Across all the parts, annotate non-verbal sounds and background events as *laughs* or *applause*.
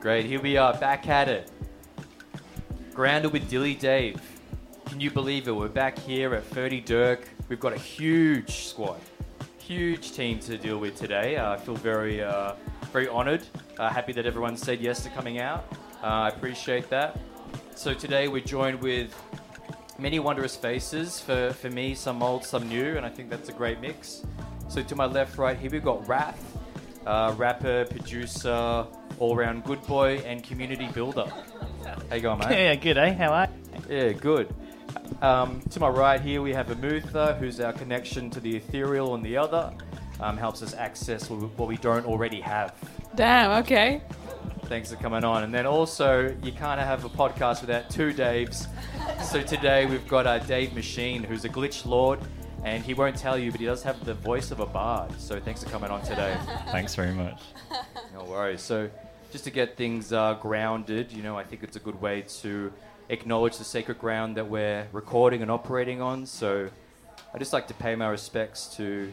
Great, here we are, back at it. Grounded with Dilly Dave. Can you believe it? We're back here at Ferdydurke. We've got a huge squad, huge team to deal with today. Uh, I feel very, uh, very honoured. Uh, happy that everyone said yes to coming out. Uh, I appreciate that. So today we're joined with many wondrous faces. For, for me, some old, some new, and I think that's a great mix. So to my left, right here, we've got Rhath, uh, rapper, producer, all-round good boy, and community builder. How you going, mate? Yeah, good, eh? How are you? Yeah, good. Um, to my right here, we have Amutha, who's our connection to the ethereal and the other. Um, helps us access what we, don't already have. Damn, okay. Thanks for coming on. And then also, you can't have a podcast without two Daves. So today we've got uh, Dave Machine, who's a glitch lord, and he won't tell you, but he does have the voice of a bard. So thanks for coming on today. Thanks very much. No worries. So, just to get things uh, grounded, you know, I think it's a good way to acknowledge the sacred ground that we're recording and operating on. So, I just like to pay my respects to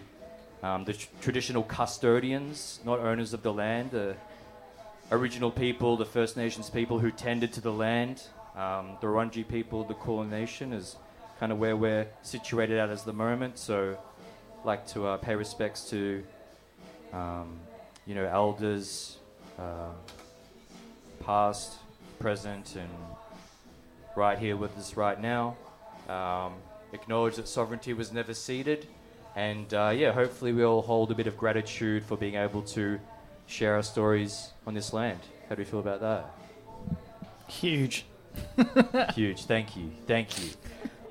um, the tr- traditional custodians, not owners of the land, the original people, the First Nations people who tended to the land. Um, the Wurundjeri people, the Kulin Nation, is kind of where we're situated at as the moment. So, like to uh, pay respects to um, you know, elders, uh, past, present, and right here with us right now. Um, acknowledge that sovereignty was never ceded, and uh, yeah, hopefully we all hold a bit of gratitude for being able to share our stories on this land. How do we feel about that? Huge. *laughs* Huge. Thank you. Thank you.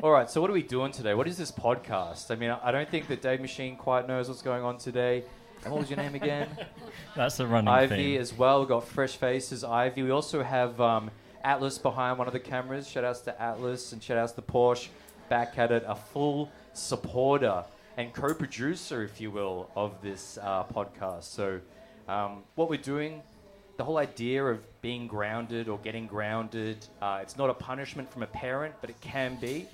All right. So, what are we doing today? What is this podcast? I mean, I don't think the Dave Machine quite knows what's going on today. And what was your name again? That's the running Ivy theme. as well. We've got fresh faces. Ivy. We also have um, Atlas behind one of the cameras. Shout outs to Atlas and shout outs to Porsche. Back at it, a full supporter and co-producer, if you will, of this uh, podcast. So, um, what we're doing, the whole idea of being grounded or getting grounded, uh, it's not a punishment from a parent, but it can be.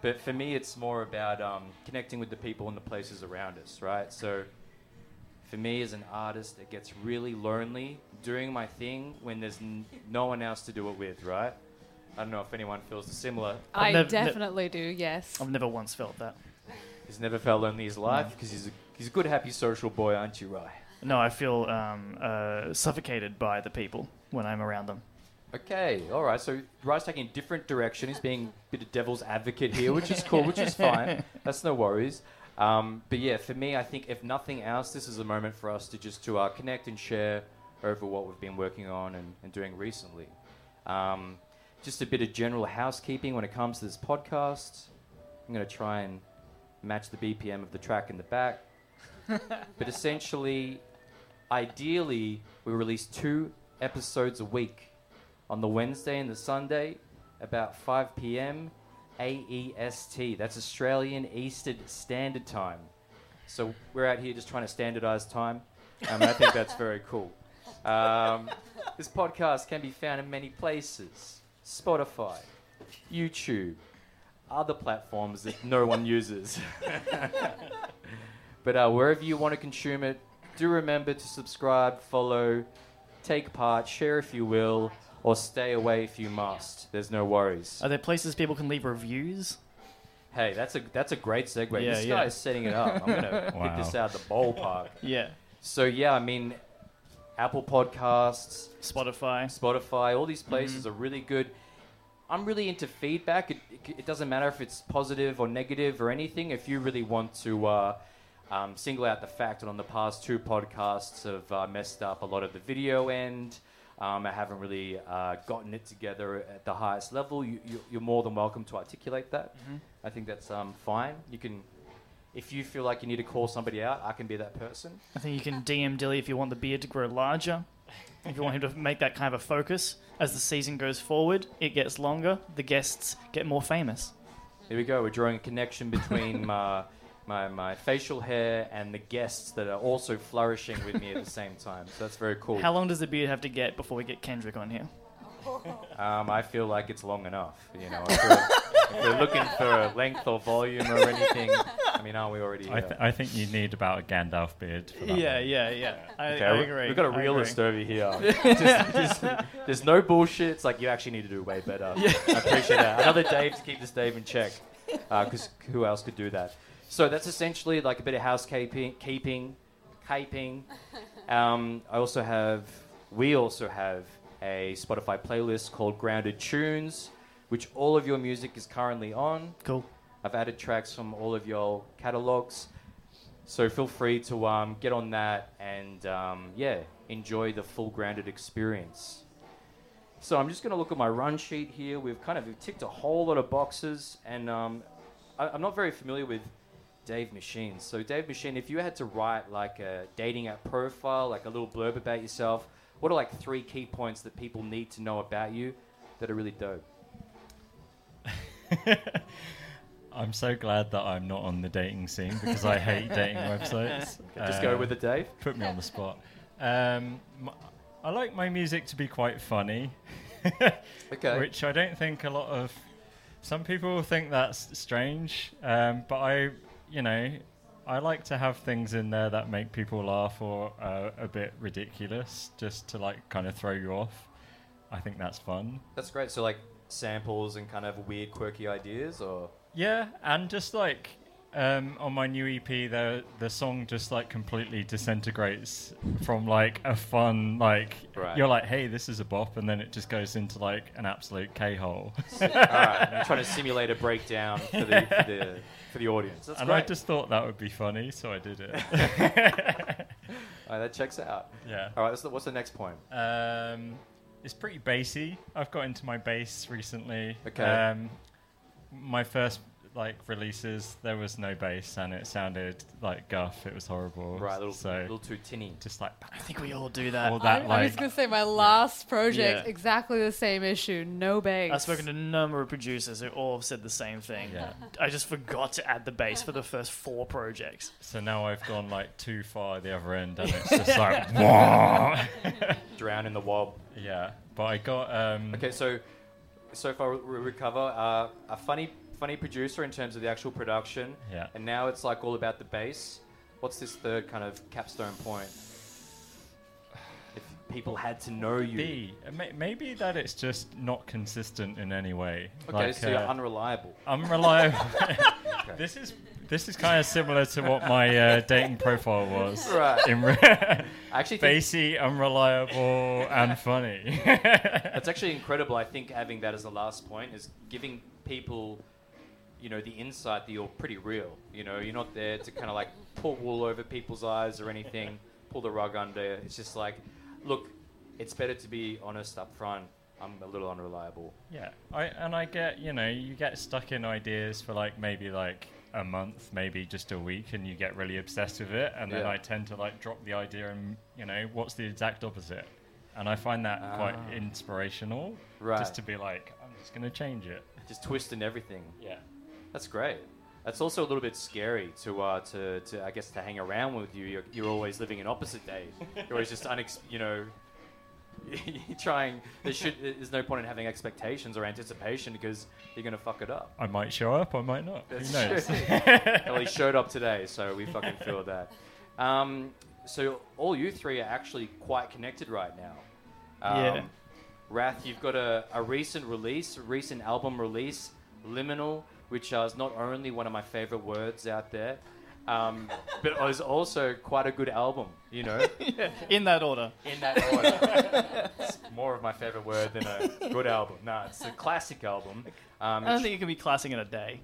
But for me, it's more about um, connecting with the people and the places around us, right? So for me as an artist, it gets really lonely doing my thing when there's n- no one else to do it with, right? I don't know if anyone feels similar. I nev- ne- definitely do, yes. I've never once felt that. He's never felt lonely in his life because he's a, he's a good, happy, social boy, aren't you, Rye? No, I feel um, uh, suffocated by the people when I'm around them. Okay, all right. So Rye's taking a different direction. He's being a bit of devil's advocate here, which is cool, which is fine. *laughs* That's no worries. Um, but yeah, for me, I think if nothing else, this is a moment for us to just to uh, connect and share over what we've been working on and, and doing recently. Um, just a bit of general housekeeping when it comes to this podcast. I'm going to try and match the BPM of the track in the back. *laughs* but essentially, ideally, we release two episodes a week on the Wednesday and the Sunday, about 5 p.m. AEST. That's Australian Eastern Standard Time. So we're out here just trying to standardize time. Um, I think that's very cool. Um, this podcast can be found in many places Spotify, YouTube, other platforms that no one *laughs* uses. *laughs* but uh, wherever you want to consume it, do remember to subscribe, follow, take part, share if you will, or stay away if you must. There's no worries. Are there places people can leave reviews? Hey, that's a that's a great segue. Yeah, this yeah. guy is setting it up. I'm gonna *laughs* Wow. pick this out of the ballpark. Yeah. So yeah, I mean, Apple Podcasts, Spotify. Spotify, all these places are really good. I'm really into feedback. It, it, it doesn't matter if it's positive or negative or anything. If you really want to uh, um, single out the fact that on the past two podcasts have uh, messed up a lot of the video end, um, I haven't really uh, gotten it together at the highest level. You, you, you're more than welcome to articulate that. I think that's um, fine. You can, if you feel like you need to call somebody out, I can be that person. I think you can DM Dilly if you want the beard to grow larger. If you want him to make that kind of a focus. As the season goes forward, it gets longer, the guests get more famous. Here we go. We're drawing a connection between my, *laughs* my, my facial hair and the guests that are also flourishing with me at the same time. So that's very cool. How long does the beard have to get before we get Kendrick on here? Um, I feel like it's long enough. You know, if we're, if we're looking for length or volume or anything, I mean, aren't we already? I, uh, th- I think you need about a Gandalf beard for that. Yeah, one. yeah, yeah. I, Okay, I we- agree. We've got a realist over here. *laughs* Just- just- there's no bullshit. It's like you actually need to do way better. I appreciate that. Another Dave to keep this Dave in check, because who else could do that? So that's essentially like a bit of housekeeping, keeping, keeping. *laughs* Um, I also have, we also have a Spotify playlist called Grounded Tunes, which all of your music is currently on. Cool. I've added tracks from all of your catalogs. So feel free to um, get on that and um, yeah, enjoy the full grounded experience. So I'm just going to look at my run sheet here. We've kind of ticked a whole lot of boxes, and um, I, I'm not very familiar with Dave Machine. So Dave Machine, if you had to write like a dating app profile, like a little blurb about yourself, what are like three key points that people need to know about you that are really dope? *laughs* I'm so glad that I'm not on the dating scene because I hate dating *laughs* websites. Just go Uh, with it, Dave. Put me on the spot. Um, m- I like my music to be quite funny, *laughs* Okay. which I don't think a lot of some people think that's strange. Um, but I, you know, I like to have things in there that make people laugh or uh, a bit ridiculous, just to like kind of throw you off. I think that's fun. That's great. So like samples and kind of weird, quirky ideas, or Yeah, and just like um, on my new EP, the the song just like completely disintegrates from like a fun like Right. you're like, hey, this is a bop, and then it just goes into like an absolute k hole. *laughs* all right, I'm trying to simulate a breakdown for the *laughs* for the, for the audience. That's and great. I just thought that would be funny, so I did it. *laughs* All right, that checks out. yeah. All right, what's the, next point? Um, it's pretty bassy. I've got into my bass recently. Okay. Um, my first like releases, there was no bass, and it sounded like guff. It was horrible. Right, a little, so little too tinny. just like I think we all do that. all that I, I was gonna say my last project, Yeah. exactly the same issue. No bass. I've spoken to a number of producers who all have said the same thing. Yeah. I just forgot to add the bass for the first four projects. So now I've gone like too far the other end, and it's just *laughs* like, "Wah." *laughs* Drown in the wob. yeah. But I got um, Okay, so so far we recover uh, a funny funny producer in terms of the actual production, Yeah. and now it's like all about the bass. What's this third kind of capstone point? *sighs* If people had to know you. B. May- Maybe that it's just not consistent in any way. Okay, Like, so you're uh, unreliable. unreliable. Okay. *laughs* *laughs* This is this is kind of similar to what my uh, dating profile was. Right. In re- I actually Bassy, unreliable, and funny. That's actually incredible. I think having that as the last point is giving people, you know, the insight that you're pretty real. You know, you're not there to kind of like pull wool over people's eyes or anything, pull the rug under. It's just like, look, it's better to be honest up front. I'm a little unreliable. yeah, I and I get you know you get stuck in ideas for like maybe like a month, maybe just a week, and you get really obsessed with it, and then Yeah. I tend to like drop the idea and you know what's the exact opposite, and I find that quite Ah. inspirational. Right. Just to be like, I'm just gonna change it. Just twisting everything. Yeah. That's great. That's also a little bit scary to, uh, to, to I guess, to hang around with you. You're, you're always living in opposite days. You're always just, unex- you know, *laughs* trying. There should. There's no point in having expectations or anticipation because you're gonna fuck it up. I might show up, I might not. That's Who knows? true. *laughs* well, he showed up today, so we fucking feel that. Um, so all you three are actually quite connected right now. Um, Yeah. Rhath, you've got a, a recent release, a recent album release, Liminal, which is not only one of my favorite words out there, um, but it was also quite a good album, you know, *laughs* yeah, in that order. in that order. *laughs* it's more of my favorite word than a good album. No, it's a classic album. Um, I don't think it can be classic in a day.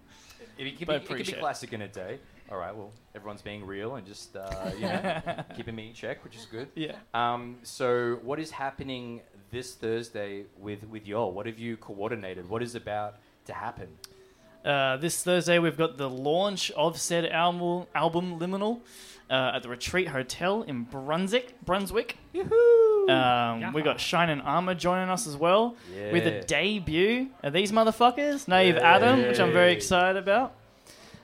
it, it, can be, but it can be classic in a day. All right, well, everyone's being real and just, uh, you know, *laughs* keeping me in check, which is good. Yeah. Um, so, what is happening this Thursday with, with y'all? What have you coordinated? What is about to happen? Uh, this Thursday, we've got the launch of said album, album Liminal uh, at the Retreat Hotel in Brunswick. Brunswick. Um, we got Shine and Armor joining us as well with a debut of these motherfuckers, Naive Adam, which I'm very excited about.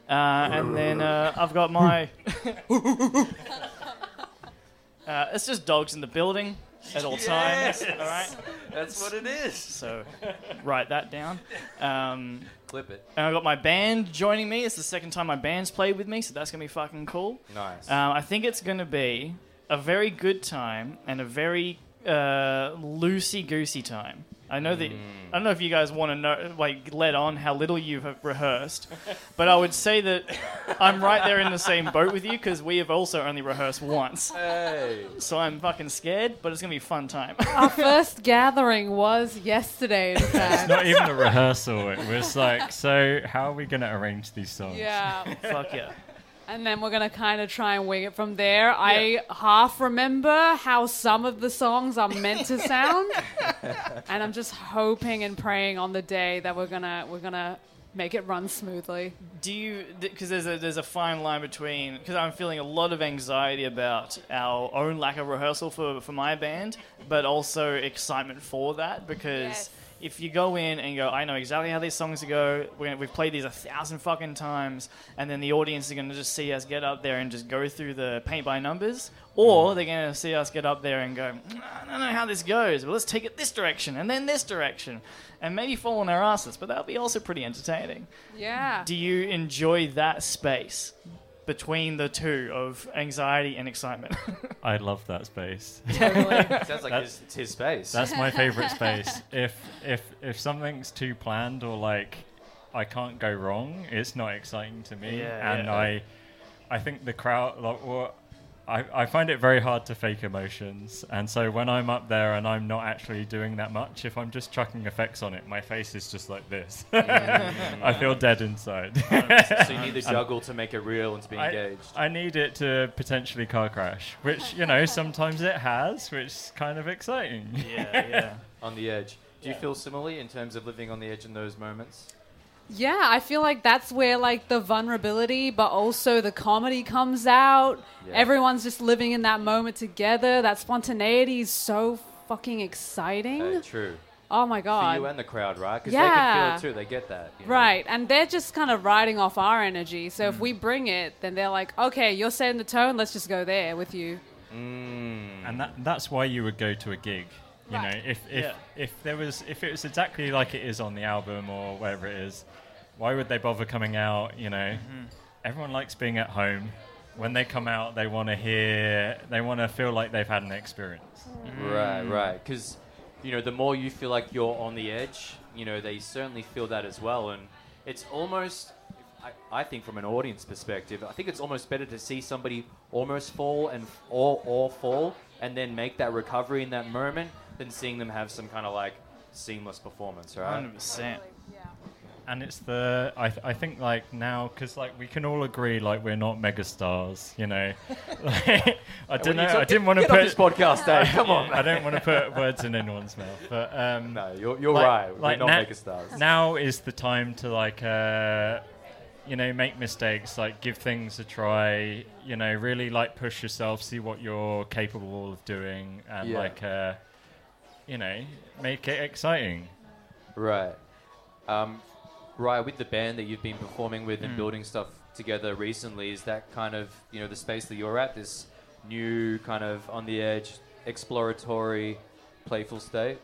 Uh, and then uh, I've got my. *laughs* uh, it's just dogs in the building. at all times. All right. That's what it is. So write that down. Um, Clip it. and I've got my band joining me. It's the second time my band's played with me, so that's gonna be fucking cool. Nice. Um, I think it's to be a very good time and a very uh, loosey goosey time. I know that mm. I don't know if you guys want to know, like, let on how little you have rehearsed, but I would say that *laughs* I'm right there in the same boat with you because we have also only rehearsed once. hey. So I'm fucking scared, but it's gonna be a fun time. *laughs* Our first gathering was yesterday, in fact. Not even a rehearsal. It was like, so how are we going to arrange these songs? yeah. Fuck yeah! And then we're gonna kind of try and wing it from there. I half remember how some of the songs are meant to *laughs* sound, and I'm just hoping and praying on the day that we're gonna we're gonna make it run smoothly. Do you? Because there's a there's a fine line between because I'm feeling a lot of anxiety about our own lack of rehearsal for for my band, but also excitement for that because. Yes. If you go in and go, I know exactly how these songs go. We're gonna, we've played these a thousand fucking times, and then the audience is going to just see us get up there and just go through the paint by numbers, or mm. they're going to see us get up there and go, mm, I don't know how this goes, but let's take it this direction and then this direction, and maybe fall on our asses. But that'll be also pretty entertaining. Yeah. Do you enjoy that space between the two of anxiety and excitement? *laughs* I love that space. totally. *laughs* Sounds like That- his, it's his space. That's my favorite *laughs* space. If if if something's too planned or like I can't go wrong, it's not exciting to me. Yeah, and yeah. I I think the crowd like or I, I find it very hard to fake emotions, and so when I'm up there and I'm not actually doing that much, if I'm just chucking effects on it, my face is just like this. *laughs* I feel dead inside. *laughs* Um, so you need the *laughs* um, juggle to make it real and to be I, engaged. I need it to potentially car crash, which you know sometimes it has, which is kind of exciting. yeah, yeah. on the edge. Do you feel similarly in terms of living on the edge in those moments? Yeah, I feel like that's where like the vulnerability, but also the comedy comes out. Yeah. Everyone's just living in that moment together. That spontaneity is so fucking exciting. Uh, true. oh my god. For god. you and the crowd, right? Because Yeah. they can feel it too. They get that. you know? Right, and they're just kind of riding off our energy. So Mm. if we bring it, then they're like, "Okay, you're setting the tone. Let's just go there with you." Mm. and that that's why you would go to a gig you Right. know if if Yeah. if there was if it was exactly like it is on the album or whatever it is why would they bother coming out you know mm-hmm. everyone likes being at home when they come out they want to hear they want to feel like they've had an experience mm. Right, right. Because, you know, the more you feel like you're on the edge, you know, they certainly feel that as well. And it's almost, I, I think, from an audience perspective, I think it's almost better to see somebody almost fall and or, or fall and then make that recovery in that moment than seeing them have some kind of like seamless performance, right? Hundred percent. and it's the i, th- I think like now because like we can all agree like we're not megastars you know like, *laughs* *laughs* i don't know i didn't want to put this podcast, Dave. *laughs* Come on, i don't want to put words in anyone's mouth but um No, you're, you're like- right. like We're na- megastars. Now is the time to like, uh, you know, make mistakes, like give things a try. You know, really like push yourself, see what you're capable of doing, and Yeah. like, uh, you know, make it exciting. Right. Um, right, with the band that you've been performing with and Mm. building stuff together recently, is that kind of, you know, the space that you're at, this new kind of on the edge, exploratory, playful state?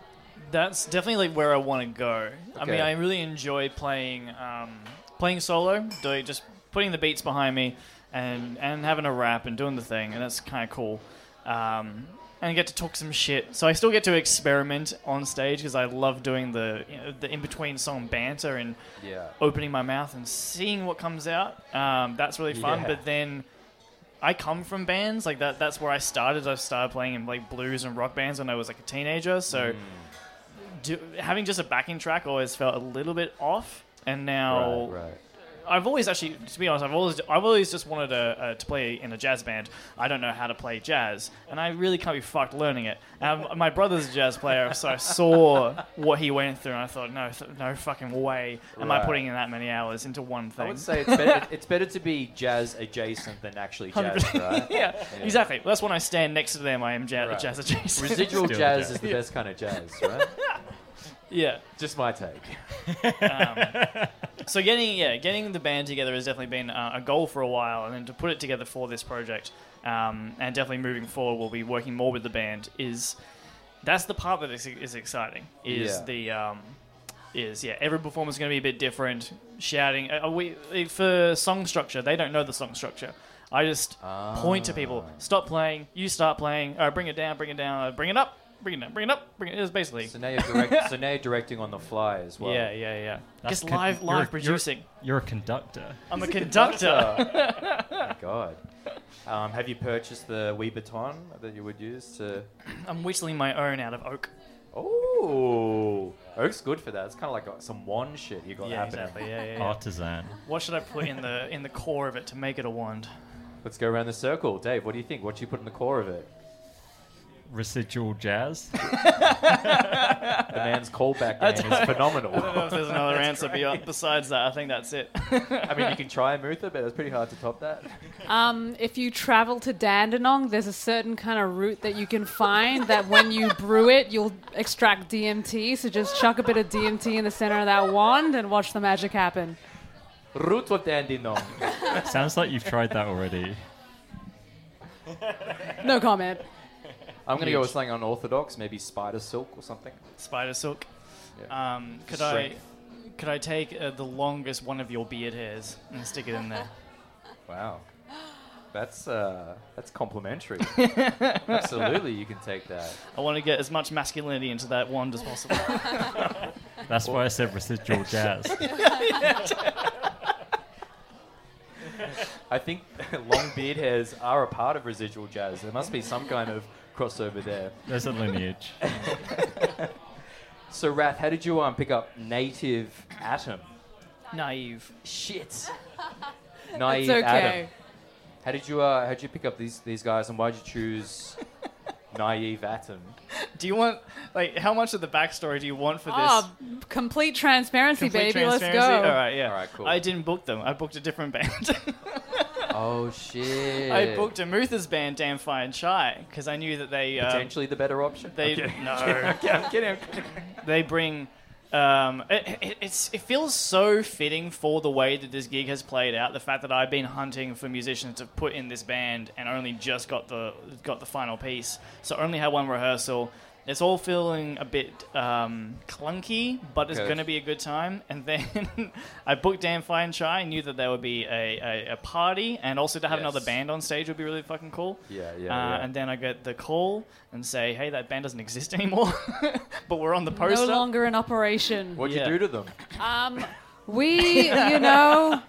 That's definitely like where I want to go. I mean, I really enjoy playing um, playing solo, doing just putting the beats behind me and and having a rap and doing the thing, and that's kind of cool. Um, and get to talk some shit, so I still get to experiment on stage because I love doing the you know, the in between song banter and Yeah. opening my mouth and seeing what comes out. Um, that's really fun. Yeah. But then I come from bands like that. That's where I started. I started playing in like blues and rock bands when I was like a teenager. So Mm. do, having just a backing track always felt a little bit off. And now Right, right. I've always actually, to be honest, I've always I've always just wanted to, uh, to play in a jazz band. I don't know how to play jazz, and I really can't be fucked learning it. Um, my brother's a jazz player, so I saw what he went through, and I thought, no, th- no fucking way am I putting in that many hours into one thing? I would say it's better, it's better to be jazz adjacent than actually jazz, right? *laughs* yeah, Yeah. exactly. That's when I stand next to them. I am jazz, Right. jazz adjacent. Residual jazz jazz. is the best kind of jazz, right? *laughs* yeah. Just my take. *laughs* Um, *laughs* so getting yeah, getting the band together has definitely been uh, a goal for a while, and then to put it together for this project, um, and definitely moving forward, we'll be working more with the band. Is that's the part that is, is exciting. Is Yeah. the um, is yeah every performance is going to be a bit different. Shouting, uh, we for song structure, they don't know the song structure. I just point to people, stop playing, you start playing, uh, bring it down, bring it down, uh, bring it up, bring it down, bring it up, bring it. It's basically So now you're direct, so now you're directing on the fly as well. yeah, yeah, yeah. That's Just con- live you're- live you're- producing. You're a conductor. I'm a conductor. oh *laughs* my god. Um, have you purchased the Wii baton that you would use to? *clears throat* I'm whistling my own out of oak. Oh, Oak's good for that. It's kind of like uh, some wand shit you got Yeah, happening. exactly. Yeah, yeah, yeah. Artisan. What should I put in the in the core of it to make it a wand? Let's go around the circle, Dave. What do you think? What should you put in the core of it? Residual jazz. *laughs* The man's callback game is phenomenal. I don't know if there's another answer beyond, besides that. I think that's it. I mean, you can try Mutha, but it's pretty hard to top that. Um, if you travel to Dandenong, there's a certain kind of root that you can find that when you brew it, you'll extract DMT. So just chuck a bit of DMT in the center of that wand and watch the magic happen. Root of Dandenong. Sounds like you've tried that already. No comment. I'm gonna go with something unorthodox, maybe spider silk or something. Spider silk. Yeah. Um, could Strength. I could I take uh, the longest one of your beard hairs and stick it in there? *laughs* Wow. That's uh, that's complimentary. *laughs* Absolutely, you can take that. I want to get as much masculinity into that wand as possible. *laughs* That's why I said residual jazz. I think long beard hairs are a part of residual jazz. There must be some kind of crossover there. There's a lineage. *laughs* So, Rhath, how did you um, pick up native atom? Naive. Shit. *laughs* Naive It's okay. atom. How did you uh, how did you pick up these these guys, and why did you choose *laughs* naive atom? Do you want like how much of the backstory do you want for this? Oh, complete transparency, Complete baby. Let's go. All right, yeah. All right, cool. I didn't book them. I booked a different band. Oh shit! I booked Amutha's band, Damn Fine and Shy, because I knew that they um, potentially the better option. they Okay. *laughs* no I'm kidding. I'm kidding. they bring um, it, it, it's it feels so fitting for the way that this gig has played out. The fact that I've been hunting for musicians to put in this band and only just got the got the final piece, so only had one rehearsal. It's all feeling a bit um, clunky, but it's Okay. going to be a good time. *laughs* And then *laughs* I booked Dan and Shy. I knew that there would be a, a, a party, and also to have Yes. another band on stage would be really fucking cool. Yeah, yeah, Uh, yeah. And then I get the call and say, "Hey, that band doesn't exist *laughs* anymore, but we're on the poster." No longer in operation. What'd Yeah. you do to them? Um, we, you know,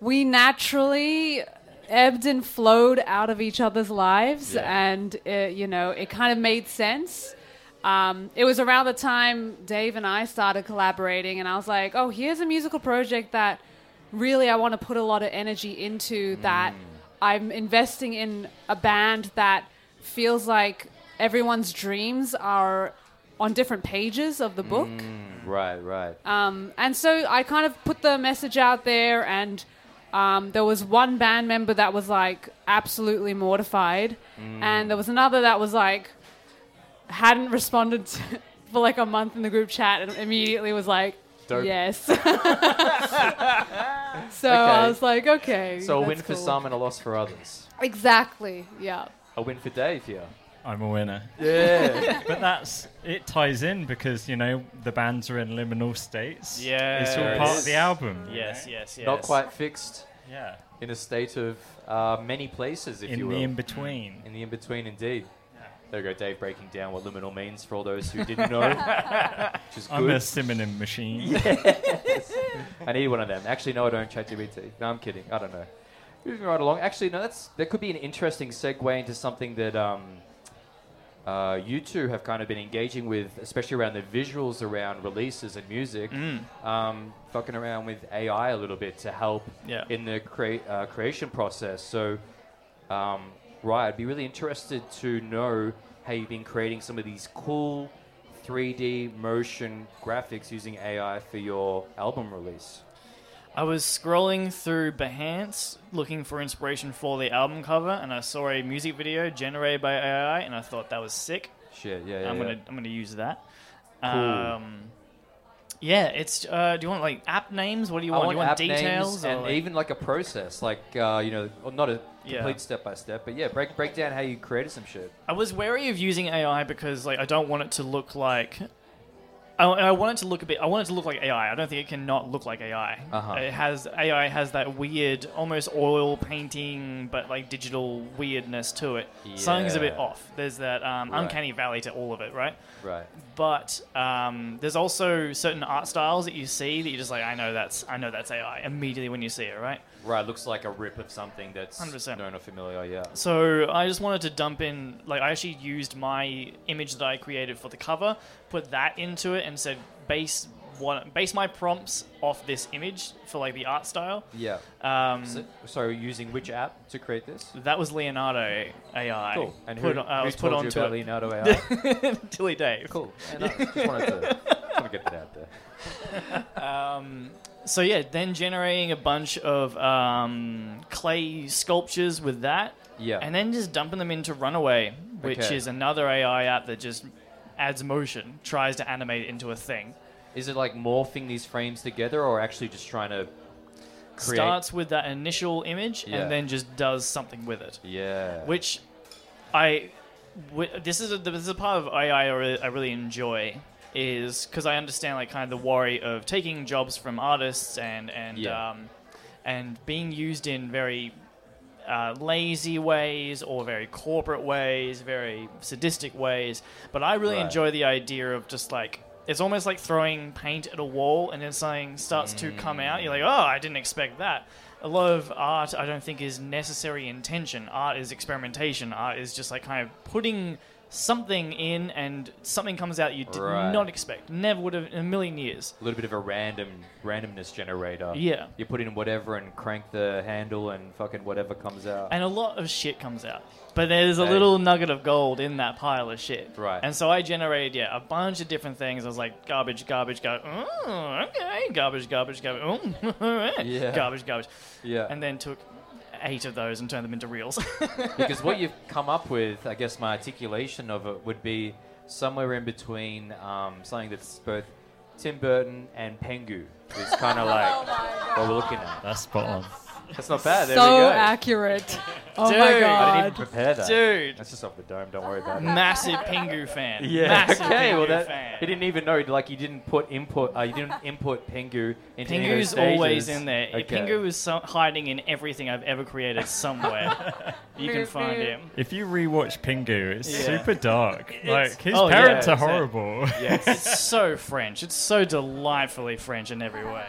we naturally ebbed and flowed out of each other's lives, Yeah. and uh you know, it kind of made sense. Um, it was around the time Dave and I started collaborating, and I was like, "Oh, here's a musical project that really I want to put a lot of energy into. That I'm investing in a band that feels like everyone's dreams are on different pages of the book." Right, right. Um, and so I kind of put the message out there, and um, there was one band member that was like absolutely mortified, and there was another that was like hadn't responded to, *laughs* for like a month in the group chat, and immediately was like, Dope. "Yes." *laughs* *laughs* so I was like, "Okay." so a win that's for some and a loss for others. Exactly. Yeah. A win for Dave here. I'm a winner. Yeah. But that's it ties in because you know the bands are in liminal states. Yeah, it's all part is. of the album. you Yes, know? yes, yes. Not quite fixed. Yeah. In a state of uh, many places, if in you the will. in between. In the in between, indeed. There you go, Dave breaking down what liminal means for all those who didn't know. *laughs* which is I'm a good. synonym machine. I need one of them. Actually, no, I don't. ChatGPT. No, I'm kidding. I don't know. Moving right along. Actually, no, that's that could be an interesting segue into something that um, uh, you two have kind of been engaging with, especially around the visuals around releases and music. Mm. Um, fucking around with AI a little bit to help Yeah. in the crea- uh, creation process. So, um, right, I'd be really interested to know how you've been creating some of these cool 3D motion graphics using AI for your album release. I was scrolling through Behance looking for inspiration for the album cover, and I saw a music video generated by AI, and I thought that was sick. Shit, yeah, yeah. I'm yeah. gonna I'm gonna use that. Cool. Um, Yeah, it's. Uh, do you want like app names? What do you I want? want, do you want app details? and like- even like a process, like uh, you know, or not a Yeah. complete step by step, but yeah, break break down how you created some shit. I was wary of using AI because like I don't want it to look like. I, I want it to look a bit. I wanted to look like AI. I don't think it can not look like AI. Uh-huh. It has AI has that weird, almost oil painting, but like digital weirdness to it. Something's a bit off. There's that um, Right. uncanny valley to all of it, right? Right. But um, there's also certain art styles that you see that you're just like, I know that's I know that's AI immediately when you see it, right? Right. Looks like a rip of something that's 100%. known or familiar. Yeah. So I just wanted to dump in, like, I actually used my image that I created for the cover, put that into it, and said base one, base my prompts off this image for like the art style. Yeah. Um, So, so using which app to create this? that was Leonardo AI. Cool. And put who, on, uh, who was put onto it. Leonardo AI? Dilly *laughs* Dave. cool. Yeah, nice. Just wanted to, wanted to get that out there. *laughs* Um, so yeah, then generating a bunch of um, clay sculptures with that, Yeah. and then just dumping them into Runway, which Okay. is another AI app that just adds motion, tries to animate it into a thing. Is it like morphing these frames together, or actually just trying to create? Starts with that initial image Yeah. and then just does something with it, Yeah. which I this is a, this is a part of AI I really, I really enjoy is because I understand like kind of the worry of taking jobs from artists and and Yeah. um, and being used in very uh, lazy ways or very corporate ways, very sadistic ways. But I really Right. enjoy the idea of just like it's almost like throwing paint at a wall and then something starts to come out. You're like, oh, I didn't expect that. A lot of art, I don't think, is necessary intention. Art is experimentation. Art is just like kind of putting something in and something comes out you did Right. not expect. Never would have in a million years. a little bit of a random randomness generator. Yeah. You put in whatever and crank the handle and fucking whatever comes out. and a lot of shit comes out. But there's a Hey. little nugget of gold in that pile of shit. Right. And so I generated, yeah, a bunch of different things. I was like, garbage, garbage, garbage. Oh, okay. Garbage, garbage, garbage. Oh, all right. *laughs* Yeah. Garbage, garbage. yeah. And then took eight of those and turn them into reels. *laughs* because what you've come up with, I guess my articulation of it would be somewhere in between um, something that's both Tim Burton and Pingu. It's kind of *laughs* like what we're looking at. That's spot on. That's not bad. There so we go. accurate. *laughs* Oh Dude, my I I didn't god. even prepare that. Dude. That's just off the dome. Don't worry about it. Massive Pingu fan. *laughs* Yeah. Massive okay. Pingu Well, that fan. he didn't even know. Like, you didn't put input. Uh, you didn't input Pingu into any of those Pingu's always in there. Okay. Pingu is so- hiding in everything I've ever created somewhere. *laughs* you can find him. If you rewatch Pingu, it's Yeah. super dark. like his oh, yeah, parents are it's a- horrible. Yes. It's so French. It's so delightfully French in every way.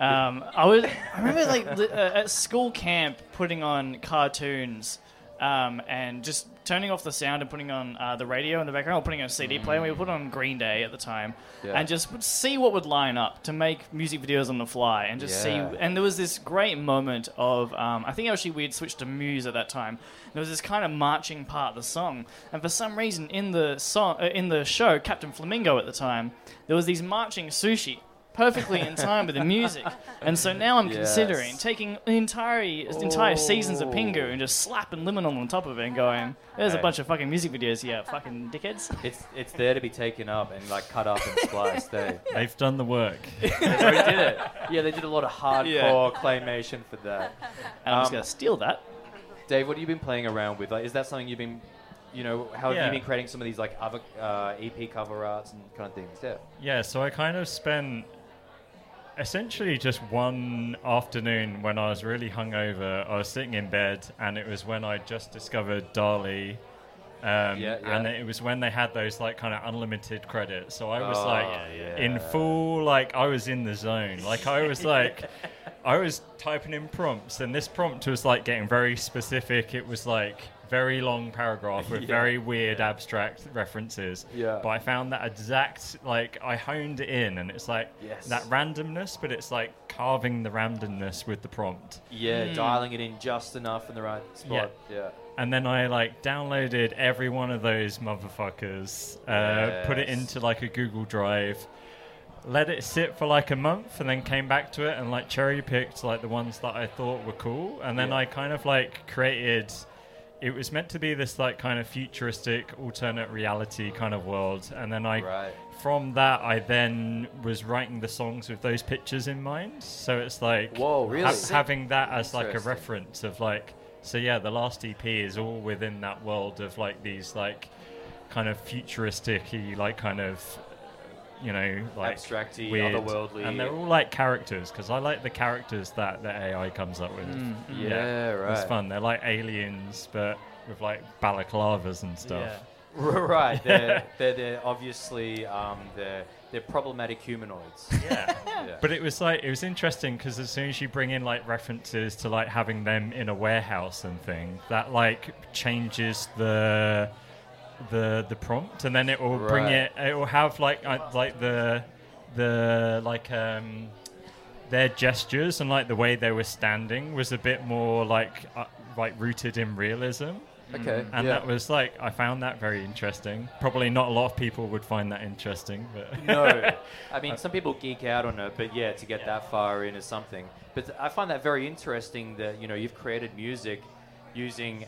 Um, I was, I remember like uh, at school camp putting on cartoons um, and just turning off the sound and putting on uh, the radio in the background, or putting on a CD player. We would put on Green Day at the time, Yeah. and just would see what would line up to make music videos on the fly, and just Yeah. see. And there was this great moment of, um, I think actually we had switched to Muse at that time. There was this kind of marching part of the song, and for some reason in the song, uh, in the show, Captain Flamingo at the time, there was these marching sushi. Perfectly in time with the music, and so now I'm Yes. considering taking entire entire seasons of. Pingu and just slapping Liminal on the top of it and going, "There's a bunch of fucking music videos here, fucking dickheads." It's it's there to be taken up and like cut up and spliced. *laughs* eh? They They've done the work. *laughs* they did it. Yeah, they did a lot of hardcore claymation for that. And I'm just Um, gonna steal that. Dave, what have you been playing around with? Like, is that something you've been, you know, how have Yeah. you been creating some of these like other uh, EP cover arts and kind of things? Yeah. Yeah, so I kind of spent essentially just one afternoon when I was really hungover. I was sitting in bed, and it was when I just discovered DALL-E. Um, Yeah, yeah. And it was when they had those like kind of unlimited credits. So I was Oh, like yeah. in full, like I was in the zone. Like I was like, *laughs* I was typing in prompts, and this prompt was like getting very specific. It was like very long paragraph with *laughs* Yeah. very weird abstract references. Yeah. But I found that exact like I honed it in, and it's like Yes. that randomness, but it's like carving the randomness with the prompt. Yeah, dialing it in just enough in the right spot. Yeah. And then I like downloaded every one of those motherfuckers, uh, put it into like a Google Drive, let it sit for like a month, and then came back to it and like cherry picked like the ones that I thought were cool, and then Yeah. I kind of like created. It was meant to be this like kind of futuristic alternate reality kind of world, and then I Right. from that, I then was writing the songs with those pictures in mind. So it's like Whoa, really? ha- having that as like a reference of like. So yeah, the last EP is all within that world of like these like kind of futuristic, like kind of you know like Abstracty, weird, otherworldly. and they're all like characters because I like the characters that the AI comes up with. Mm, mm. Yeah, right. It's fun. They're like aliens, but with like balaclavas and stuff. Yeah. *laughs* right. They're, *laughs* they're, they're obviously um, they're they're problematic humanoids. *laughs* Yeah. Yeah. But it was like it was interesting because as soon as you bring in like references to like having them in a warehouse and thing, that like changes the the the prompt, and then it will bring it. It will have like uh, like the the like um their gestures and like the way they were standing was a bit more like uh, like rooted in realism. okay. And yeah. that was like I found that very interesting. Probably not a lot of people would find that interesting, but no, *laughs* I mean some people geek out on it, but yeah, to get that far in is something. But I find that very interesting that you know you've created music using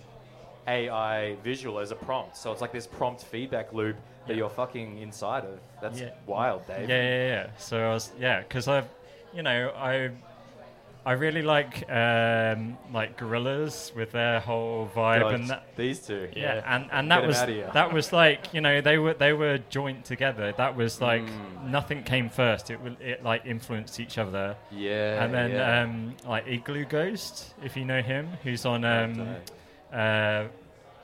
AI visual as a prompt, so it's like this prompt feedback loop that Yeah. you're fucking inside of. That's Yeah. wild, Dave. Yeah, yeah, yeah. So I was, yeah, because I've, you know, I, I really like, um, like Gorillaz with their whole vibe God, and that. these two. Yeah, and, and Get was that was like you know they were they were joint together. That was like Mm. nothing came first. It it like influenced each other. Yeah. and then yeah. um, like Iglooghost, if you know him, who's on um, uh,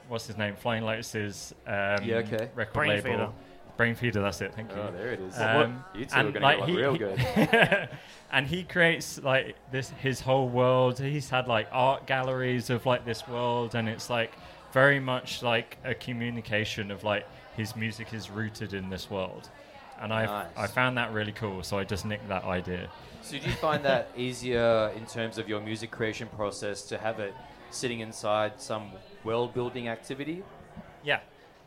what's his name, Flying Lotus's um, Yeah, okay. record Brain label. Feeder. Brainfeeder, that's it. Thank you. Oh, there it is. Um, you two and, are going like, to get he- real good. *laughs* and he creates like this his whole world. He's had like art galleries of like this world, and it's like very much like a communication of like his music is rooted in this world. And I Nice. I found that really cool, so I just nicked that idea. So do you find that easier in terms of your music creation process to have it sitting inside some world building activity? Yeah,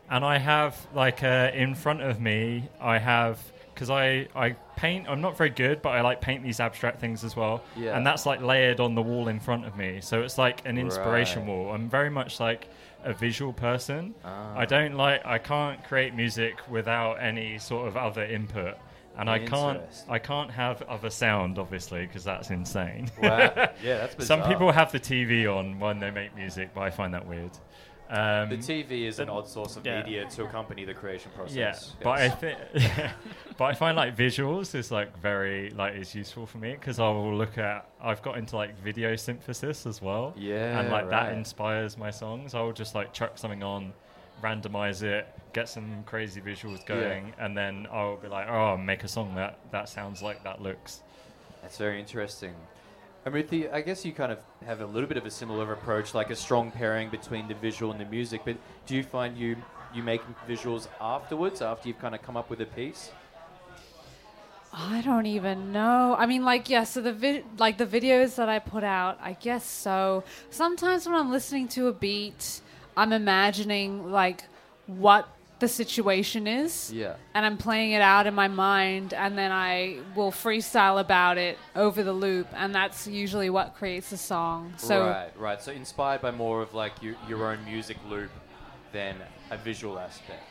and I have like uh, in front of me, I have because I I paint. I'm not very good, but I like paint these abstract things as well. Yeah. and that's like layered on the wall in front of me, so it's like an inspiration Right. wall. I'm very much like a visual person. Ah. I don't like. I can't create music without any sort of other input. And I can't, I can't have other sound, obviously, because that's insane. Wow. yeah, that's *laughs* bizarre. Some people have the TV on when they make music, but I find that weird. Um, The TV is an odd source of Yeah. media to accompany the creation process. Yeah, but I think, *laughs* but I find like visuals is like very like is useful for me because I will look at. I've got into like video synthesis as well. Yeah, and like that inspires my songs. I will just like chuck something on, randomize it, get some crazy visuals going, and then I'll be like, oh, make a song that that sounds like that looks. That's very interesting. Amutha, I guess you kind of have a little bit of a similar approach, like a strong pairing between the visual and the music. But do you find you you make visuals afterwards, after you've kind of come up with a piece? I don't even know. I mean, like, yeah. So the vi- like the videos that I put out, I guess so. Sometimes when I'm listening to a beat, I'm imagining like what the situation is, Yeah. and I'm playing it out in my mind, and then I will freestyle about it over the loop, and that's usually what creates a song. So right, right. So inspired by more of like your, your own music loop than a visual aspect.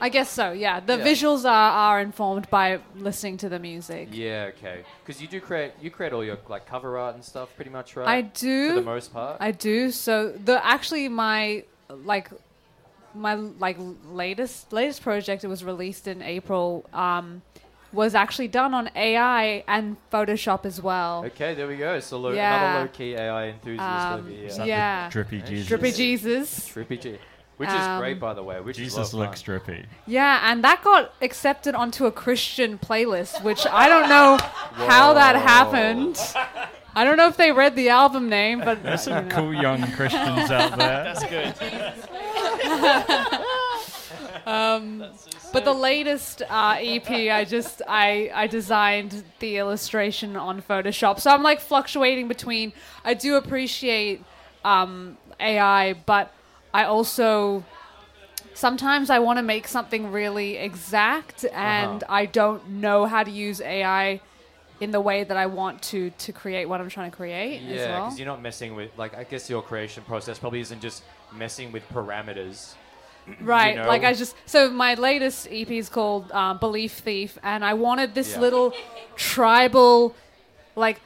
I guess so. Yeah, the Yeah. visuals are are informed by listening to the music. Yeah, okay. Because you do create you create all your like cover art and stuff, pretty much, right? I do. For the most part. I do. So the actually my like my like latest latest project it was released in April um was actually done on AI and Photoshop as well. okay, there we go. So low, Yeah. another low key AI enthusiast Um, over here. Is that Yeah. the drippy Hey, Jesus. Drippy Jesus. Trippy G. Which is Um, great, by the way. Which Jesus is a lot of looks fun. drippy. Yeah, and that got accepted onto a Christian playlist, which I don't know how that happened. I don't know if they read the album name, but There's you some know. cool young Christians out there. That's good. *laughs* But the latest uh, EP, I just I I designed the illustration on Photoshop, so I'm like fluctuating between. I do appreciate um, AI, but I also sometimes I want to make something really exact, and Uh-huh. I don't know how to use AI in the way that I want to to create what I'm trying to create Yeah, well. because you're not messing with like I guess your creation process probably isn't just messing with parameters. Right, know? like I just so my latest EP is called uh, Belief Thief, and I wanted this Yeah. little tribal, like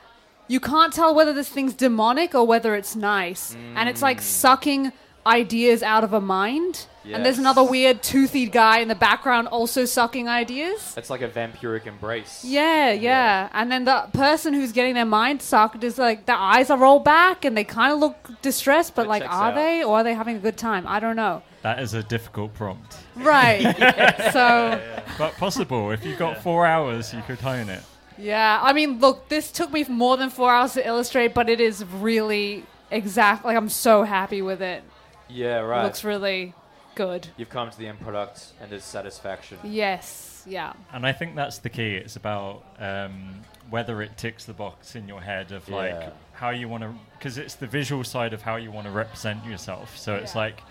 you can't tell whether this thing's demonic or whether it's nice, and it's Mm. like sucking ideas out of a mind. And there's another weird toothy guy in the background also sucking ideas. It's like a vampiric embrace. Yeah, yeah. And then the person who's getting their mind sucked is like their eyes are rolled back and they kind of look distressed, but That like, are out. they or are they having a good time? I don't know. That is a difficult prompt, Right. *laughs* *laughs* So, but possible. If you've got four hours, you could hone it. yeah. I mean, look, this took me more than four hours to illustrate, but it is really exact. Like, I'm so happy with it. Yeah, It right. looks really good. You've come to the end product and there's satisfaction. Yes. Yeah. And I think that's the key. It's about um, whether it ticks the box in your head of like Yeah. how you want to, because it's the visual side of how you want to represent yourself. So it's like,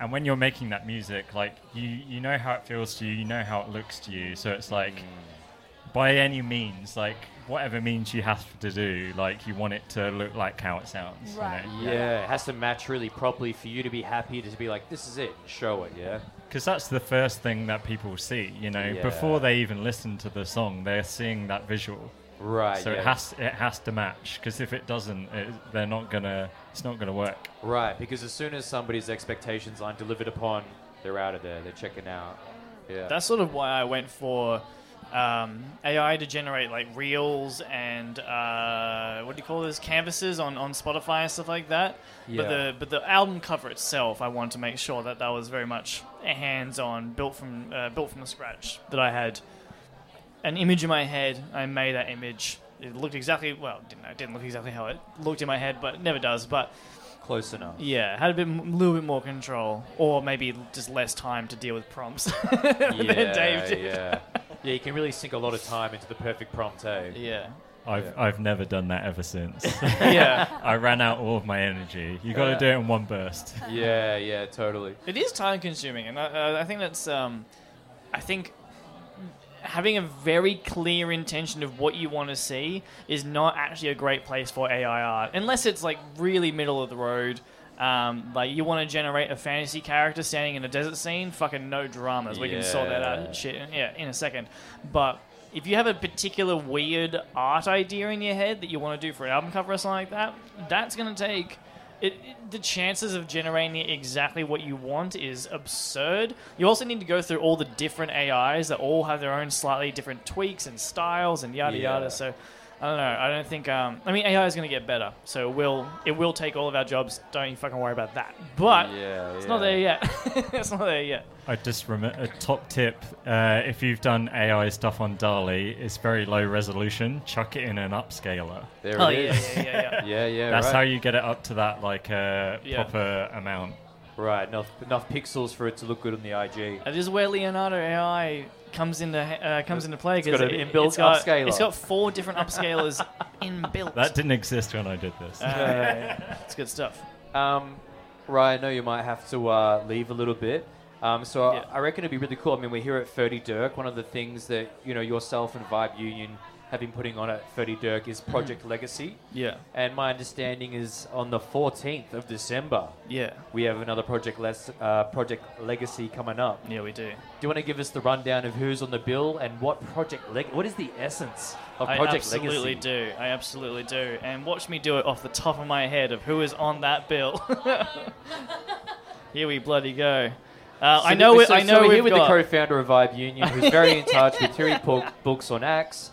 and when you're making that music, like you you know how it feels to you, you know how it looks to you. So it's like, by any means, like whatever means you have to do, like you want it to look like how it sounds. you Right. know? Yeah, it has to match really properly for you to be happy to be like, this is it, show it, yeah? Because that's the first thing that people see, you know, Yeah. before they even listen to the song, they're seeing that visual. Right. So yeah. it has it has to match. Because if it doesn't, it, they're not gonna. It's not gonna work. Right, because as soon as somebody's expectations aren't delivered upon, they're out of there. They're checking out. Yeah. That's sort of why I went for um, AI to generate like reels and uh, what do you call those canvases on, on Spotify and stuff like that. Yeah. But the but the album cover itself, I wanted to make sure that that was very much hands on, built from uh, built from the scratch. That I had an image in my head. I made that image. It looked exactly well. Didn't it didn't look exactly how it looked in my head, but it never does. But Close enough. yeah, had a bit, little bit more control, or maybe just less time to deal with prompts *laughs* yeah, than Dave did. yeah. Yeah, you can really sink a lot of time into the perfect prompt, eh? Yeah. I've Yeah. I've never done that ever since. *laughs* *laughs* yeah. I ran out all of my energy. You got to Yeah. do it in one burst. *laughs* Yeah, yeah, totally. It is time consuming, and I, uh, I think that's. Um, I think having a very clear intention of what you want to see is not actually a great place for AI art, unless it's like really middle of the road. Um, like you want to generate a fantasy character standing in a desert scene, fucking no dramas. We can sort that out, shit, yeah, in a second. But if you have a particular weird art idea in your head that you want to do for an album cover or something like that, that's going to take. It, it- the chances of generating exactly what you want is absurd. You also need to go through all the different AIs that all have their own slightly different tweaks and styles and yada Yeah. yada. So I don't know. I don't think. Um, I mean, AI is going to get better, so it will it will take all of our jobs. Don't you fucking worry about that. But yeah, it's yeah. not there yet. *laughs* it's not there yet. I just remember a top tip: uh, if you've done AI stuff on DALL-E, it's very low resolution. Chuck it in an upscaler. There Oh it yeah, is. yeah, yeah, yeah. *laughs* Yeah, yeah, That's right. how you get it up to that like uh, Yeah. proper amount. Right, enough enough pixels for it to look good on the IG. That is where Leonardo AI comes into uh, comes into play because got an inbuilt it's got, upscaler. It's got four different upscalers *laughs* inbuilt. That didn't exist when I did this. Uh, yeah, yeah. *laughs* It's good stuff. Um, Ryan, I know you might have to uh, leave a little bit. Um, so Yeah. I, I reckon it'd be really cool. I mean, we're here at Ferdydurke. One of the things that you know yourself and Vibe Union have been putting on at Ferdydurke is Project Legacy. Yeah, And my understanding is on the 14th of December, yeah, we have another Project Les- uh, Project Legacy coming up. yeah. We do. Do you want to give us the rundown of who's on the bill and what Project Leg? What is the essence of Project Legacy? I absolutely Legacy? do. I absolutely do. And watch me do it off the top of my head of who is on that bill. *laughs* Here we bloody go. Uh, I know. it, so, I so know. we're here with the co-founder of Vibe Union, who's very in touch with Terry *laughs* Book, Books on Axe,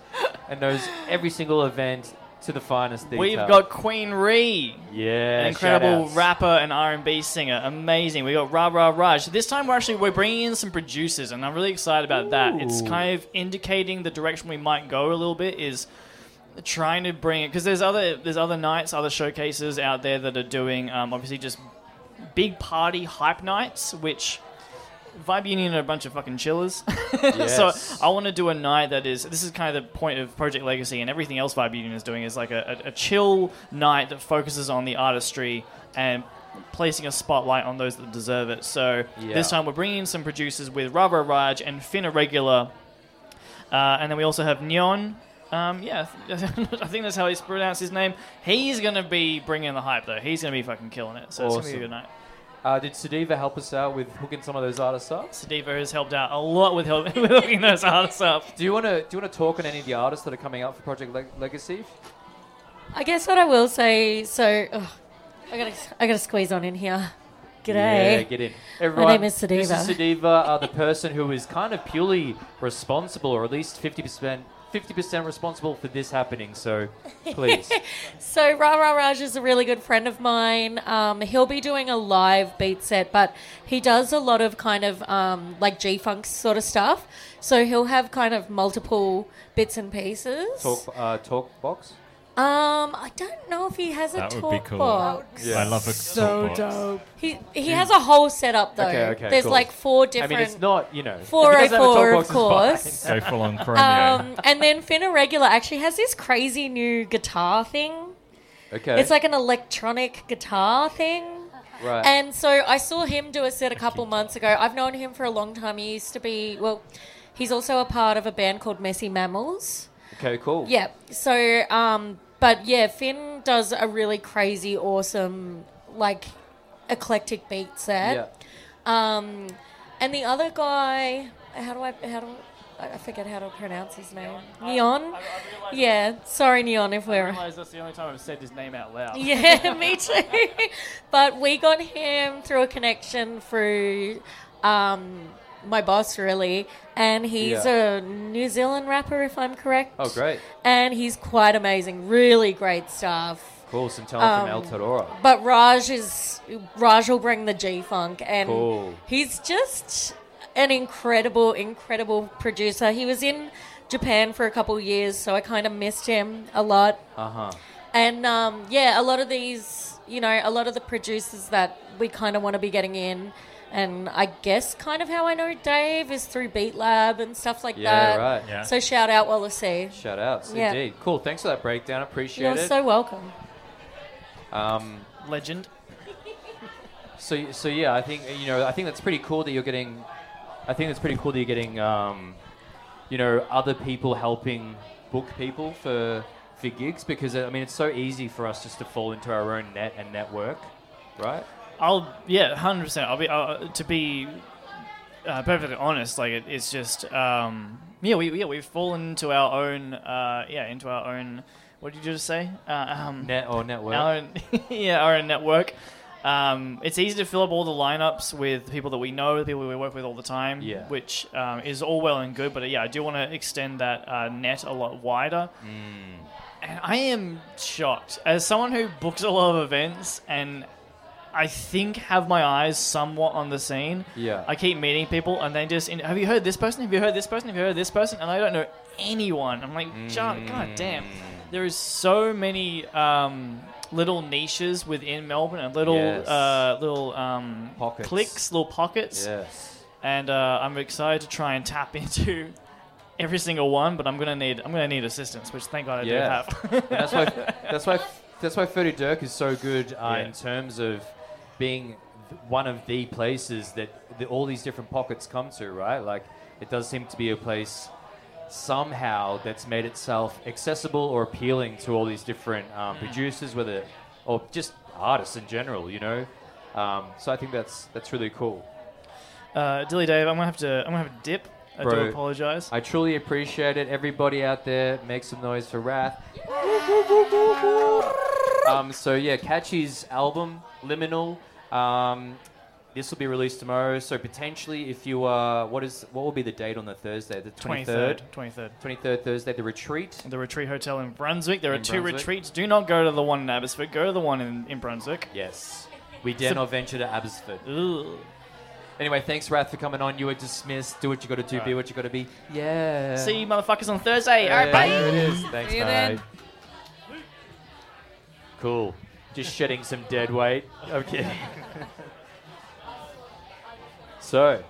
and knows every single event to the finest detail. We've got Queen Ree. yeah, an incredible rapper and R&B singer. Amazing. We got Ra Ra Raj. This time we're actually we're bringing in some producers, and I'm really excited about that. It's kind of indicating the direction we might go a little bit. Is trying to bring it because there's other there's other nights, other showcases out there that are doing um, obviously just big party hype nights, which. Vibe Union are a bunch of fucking chillers. *laughs* Yes. so I want to do a night that is. This is kind of the point of Project Legacy and everything else Vibe Union is doing is like a, a, a chill night that focuses on the artistry and placing a spotlight on those that deserve it. So Yeah. this time we're bringing in some producers with Rava Raj and Finn Irregular, uh, and then we also have Neon. Um, yeah, *laughs* I think that's how he's pronounced his name. He's gonna be bringing the hype though. He's gonna be fucking killing it. So it's gonna be a Awesome. good night. Uh, did Sadiva help us out with hooking some of those artists up? Sadiva has helped out a lot with, help, *laughs* with hooking those artists up. Do you want to do you want to talk on any of the artists that are coming out for Project Leg- Legacy? I guess what I will say. So, ugh, I gotta, I gotta squeeze on in here. G'day. Yeah, get in. Everyone, My name is Sadiva. This is Sadiva, uh, the person who is kind of purely responsible, or at least fifty percent. 50% responsible for this happening, so *laughs* please. So Ra Ra Raj is a really good friend of mine. Um, he'll be doing a live beat set, but he does a lot of kind of um, like G funk sort of stuff. So he'll have kind of multiple bits and pieces. talk, uh, talk box? Um, I don't know if he has a That would talk be cool. box. Yeah. I love a So talk box. dope. He he has a whole setup though. Okay, okay, There's cool. like four I different. mean, it's not, you know. if he 404, doesn't have a talk of box, it's course. fine. Go full on Chromeo. Um, and then Finn Irregular actually has this crazy new guitar thing. Okay. It's like an electronic guitar thing. right. And so I saw him do a set a couple months ago. I've known him for a long time. He used to be, well, he's also a part of a band called Messy Mammals. okay, cool. Yeah. So, um, but yeah, Finn does a really crazy, awesome, like, eclectic beat set. Yeah. Um, and the other guy, how do I, how do I, I forget how to pronounce his name. Neon? Yeah. Sorry, Neon, if we're. realize that's the only time I've said his name out loud. *laughs* Yeah, me too. *laughs* but we got him through a connection through um, my boss, really. And he's Yeah. a New Zealand rapper, if I'm correct. Oh, great. And he's quite amazing. Really great stuff. Cool. Some talent from El Um, Tadora. But Raj is Raj will bring the G funk, and Cool. he's just an incredible, incredible producer. He was in Japan for a couple of years, so I kind of missed him a lot. Uh huh. And um, yeah, a lot of these, you know, a lot of the producers that we kind of want to be getting in. And I guess kind of how I know Dave is through Beat Lab and stuff like Yeah, that. right. Yeah. So shout out Wallacey. Shout outs. Yeah. Indeed. Cool. Thanks for that breakdown. Appreciate it. You're so welcome. um, Legend. So, so yeah, I think you know, I think that's pretty cool that you're getting. I think it's pretty cool that you're getting, um, you know, other people helping book people for for gigs because I mean it's so easy for us just to fall into our own net and network, right? I'll yeah, hundred percent. I'll be uh, to be uh, perfectly honest. Like it, it's just um, yeah, we yeah we've fallen into our own uh, yeah into our own. What did you just say? Uh, um, Net or network. our own, *laughs* yeah, our own network. Um, it's easy to fill up all the lineups with people that we know, the people we work with all the time, Yeah. which um, is all well and good. But uh, yeah, I do want to extend that uh, net a lot wider. And I am shocked as someone who books a lot of events and I think have my eyes somewhat on the scene. Yeah. I keep meeting people and they just, have you heard this person? Have you heard this person? Have you heard this person? And I don't know anyone. I'm like, "Ja- God damn. There is so many um, little niches within Melbourne and little Yes. uh, little um, Pockets. clicks, little pockets. Yes. And uh, I'm excited to try and tap into *laughs* every single one, but I'm gonna need I'm gonna need assistance, which thank God I Yeah. do have. *laughs* That's why that's why that's why Ferdydurke is so good uh, Yeah. in terms of being one of the places that the, all these different pockets come to, right? Like it does seem to be a place somehow that's made itself accessible or appealing to all these different um, producers, whether or just artists in general, you know. Um, so I think that's that's really cool. Uh, Dilly Dave, I'm gonna have to I'm gonna have a dip. I do apologize. I truly appreciate it. Everybody out there, make some noise for Rhath. Um, so yeah, Catchy's album Liminal. Um, this will be released tomorrow. So potentially, if you are, what is what will be the date on the Thursday? The twenty third. 23rd. Twenty third Thursday, the retreat. The Retreat Hotel in Brunswick. There are two Brunswick. retreats. Do not go to the one in Abbotsford. Go to the one in, in Brunswick. Yes, we dare not venture to Abbotsford. Ugh. Anyway, thanks Rhath for coming on. You are dismissed. Do what you got to do. Be what you got to be. Yeah. See you motherfuckers on Thursday. Yeah, All right, bye. There it is. Thanks, See you mate. then. Cool. Just shedding some dead weight. Okay. so,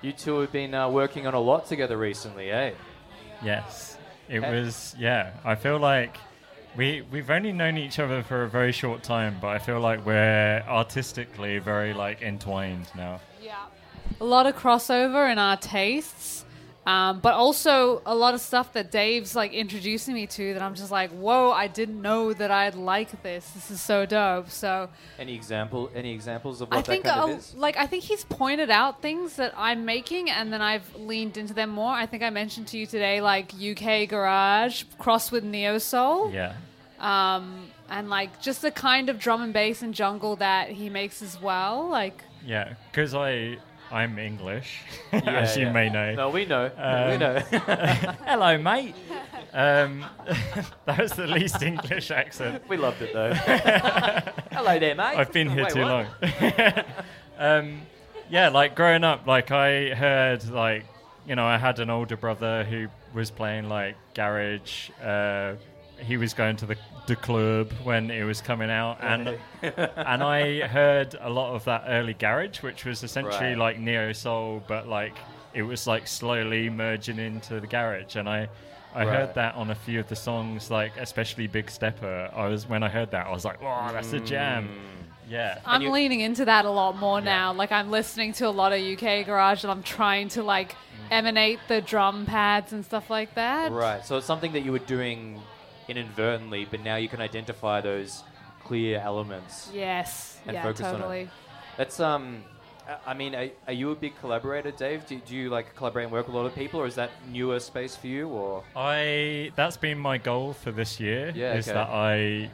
you two have been uh, working on a lot together recently, eh? Yes, it Okay. was. Yeah, I feel like we we've only known each other for a very short time, but I feel like we're artistically very like entwined now. Yeah. A lot of crossover in our tastes. Um, but also a lot of stuff that Dave's like introducing me to that I'm just like, whoa, I didn't know that I'd like this. This is so dope. So Any example? Any examples of what I think that kind uh, of is? like I think he's pointed out things that I'm making, and then I've leaned into them more. I think I mentioned to you today like UK garage crossed with neo soul, Yeah. um, and like just the kind of drum and bass and jungle that he makes as well. Like Yeah, because I I'm English, *laughs* Yeah, as you yeah. may know. No, we know. we Um, know. *laughs* Hello, mate. Um, *laughs* that was the least English accent. we loved it though. Hello there, mate. I've been here Wait, too long. um, yeah, like growing up, like I heard, like you know, I had an older brother who was playing like garage. Uh, he was going to the the club when it was coming out, and *laughs* and I heard a lot of that early garage, which was essentially Right. like neo soul, but like it was like slowly merging into the garage, and I. I Right. heard that on a few of the songs, like especially Big Stepper. I was when I heard that, I was like, "Wow, that's a jam!" Mm. Yeah, I'm leaning into that a lot more Yeah. now. Like I'm listening to a lot of UK garage, and I'm trying to like mm. emanate the drum pads and stuff like that. Right. So it's something that you were doing inadvertently, but now you can identify those clear elements. Yes. And yeah. focus on it. Totally. That's um. I- I mean, are, are you a big collaborator, Dave? Do, do you like collaborate and work with a lot of people, or is that newer space for you? Or I that's been my goal for this year. Yeah, is okay. that I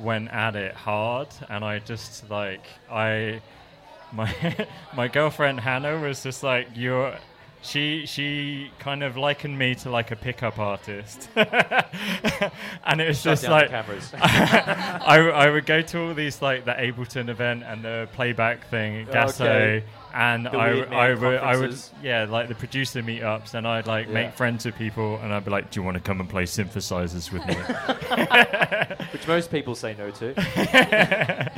went at it hard, and I just like I *laughs* my my girlfriend Hannah was just like you're. She she kind of likened me to like a pickup artist, *laughs* and it was Shut just like. *laughs* I, I would go to all these like the Ableton event and the playback thing, Gasso, Okay. and The I, I would I would yeah like the producer meetups, and I'd like Yeah. make friends with people, and I'd be like, "Do you want to come and play synthesizers with me?" *laughs* Which most people say no to.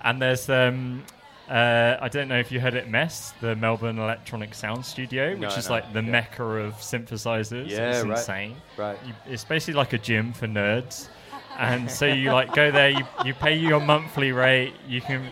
and there's um. Uh, I don't know if you heard it, Mess, the Melbourne Electronic Sound Studio, which No, is no, like the yeah. mecca of synthesizers. Yeah, it's right. insane. Right. you, it's basically like a gym for nerds and so you like go there you, you pay your monthly rate you can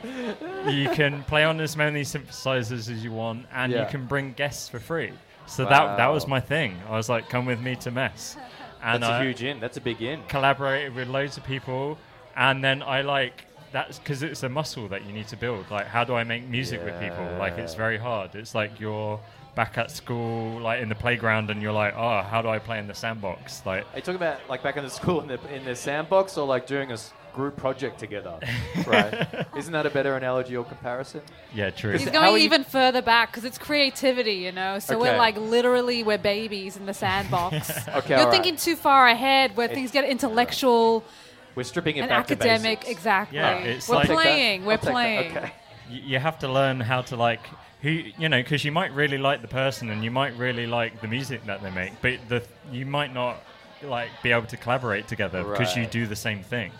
you can play on as many synthesizers as you want and Yeah. you can bring guests for free so that that was my thing i was like come with me to mess and That's a huge in. That's a big in. collaborated with loads of people and then i like that's because it's a muscle that you need to build like how do i make music with people like it's very hard it's like you're back at school like in the playground and you're like oh how do i play in the sandbox like Are you talking about like back in the school in the in the sandbox, or like doing a group project together? *laughs* right. Isn't that a better analogy or comparison? yeah true He's going are you- even further back because it's creativity, you know. So Okay. we're like literally we're babies in the sandbox. *laughs* Okay. You're all right. thinking too far ahead, where things get intellectual We're stripping it and back academic. to basics. An academic, exactly. Yeah, it's we're like- I'll that. playing. We're I'll playing. Okay. y- you have to learn how to like who you know because you might really like the person and you might really like the music that they make but the you might not like be able to collaborate together because you do the same thing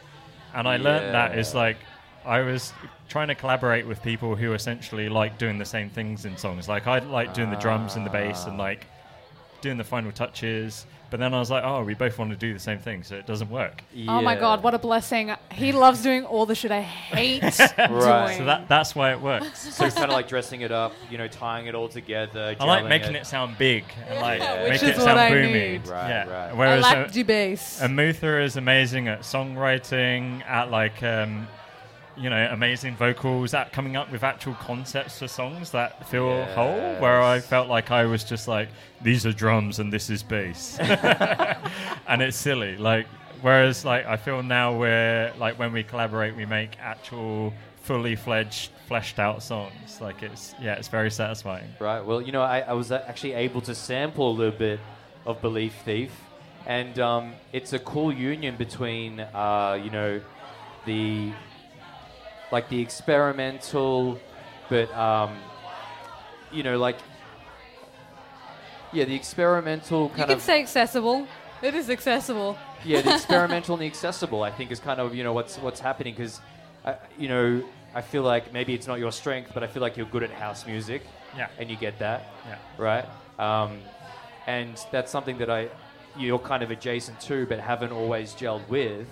and i learned that is Yeah. like i was trying to collaborate with people who essentially like doing the same things in songs like i like doing the drums and the bass and Ah. like doing the final touches but then i was like oh we both want to do the same thing so it doesn't work Oh my god, what a blessing! He loves doing all the shit I hate *laughs* Right. doing. so that that's why it works So it's kind of like dressing it up, you know, tying it all together. I like making it sound big and like Yeah. make Which it is what sound I boomy. need. Right, yeah. right. I Whereas like uh, to do bass. Amutha is amazing at songwriting, at like um, you know, amazing vocals, at coming up with actual concepts for songs that feel whole. Where I felt like I was just like, these are drums and this is bass, *laughs* and it's silly. Like whereas like I feel now we're like when we collaborate, we make actual fully fledged fleshed out songs like it's yeah it's very satisfying Right. Well, you know, I, I was uh, actually able to sample a little bit of Belief Thief, and um, it's a cool union between, uh, you know, the like the experimental, but um, you know, like yeah, the experimental kind you kind can of say accessible. It is accessible. yeah, the *laughs* experimental and the accessible, I think, is kind of you know what's what's happening because, uh, you know, I feel like maybe it's not your strength, but I feel like you're good at house music, Yeah. and you get that, Yeah. right? Um, and that's something that I you're kind of adjacent to, but haven't always gelled with.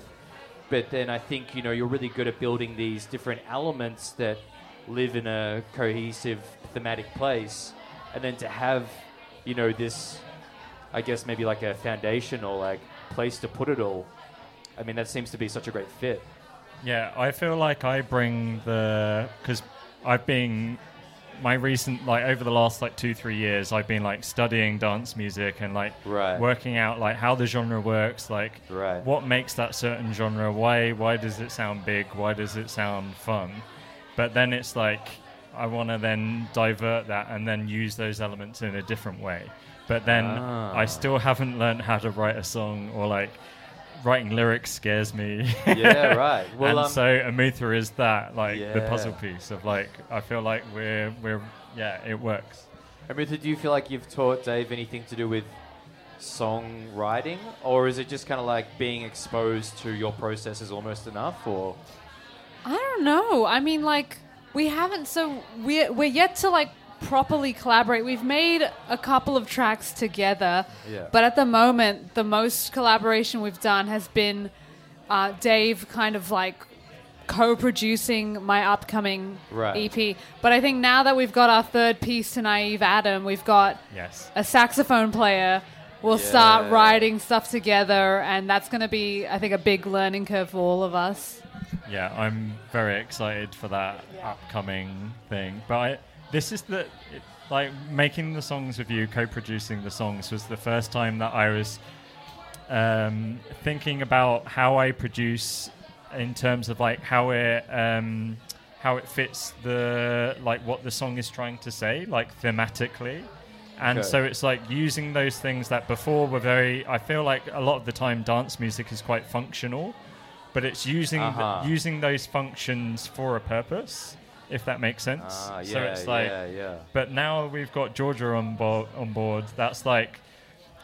But then I think you know you're really good at building these different elements that live in a cohesive thematic place, and then to have you know this I guess maybe like a foundation or like place to put it all. I mean, that seems to be such a great fit. Yeah, I feel like I bring the because I've been my recent like over the last like two three years I've been like studying dance music and like Right. working out like how the genre works like Right. what makes that certain genre why why does it sound big why does it sound fun but then it's like I want to then divert that and then use those elements in a different way but then Ah. I still haven't learned how to write a song or like writing lyrics scares me Yeah, *laughs* right. Well, and um, so Amutha is that like the puzzle piece of like I feel like we're we're yeah it works. Amutha, do you feel like you've taught Dave anything to do with songwriting, or is it just kind of like being exposed to your process is almost enough? Or I don't know. I mean, like we haven't. So we're we're yet to like properly collaborate. We've made a couple of tracks together, Yeah. but at the moment, the most collaboration we've done has been uh, Dave kind of like co-producing my upcoming Right. EP. But I think now that we've got our third piece to Naive Adam, we've got Yes. a saxophone player. We'll start writing stuff together, and that's going to be, I think, a big learning curve for all of us. Yeah, I'm very excited for that upcoming thing. But I, this is the it, like making the songs with you, co-producing the songs was the first time that I was um, thinking about how I produce in terms of like how it um, how it fits the like what the song is trying to say, like thematically. And Okay. so it's like using those things that before were very. I feel like a lot of the time dance music is quite functional, but it's using Uh-huh. using those functions for a purpose, if that makes sense. ah, yeah, so it's like yeah, yeah. but now we've got Georgia on board. On board, that's like,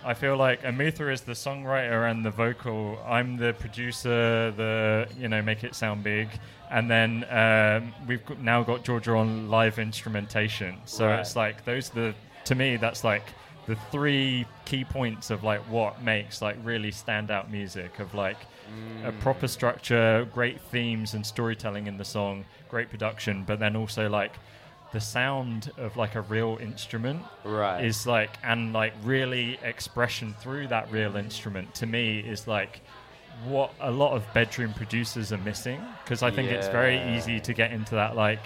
I feel like Amutha is the songwriter and the vocal. I'm the producer. The you know make it sound big, and then um, we've got, now got Georgia on live instrumentation. So Right. it's like those are the to me that's like the three key points of like what makes like really standout music of like a Mm. proper structure, great themes and storytelling in the song, great production, but then also like the sound of like a real instrument Right. is like and like really expression through that real instrument to me is like what a lot of bedroom producers are missing because I think it's very easy to get into that like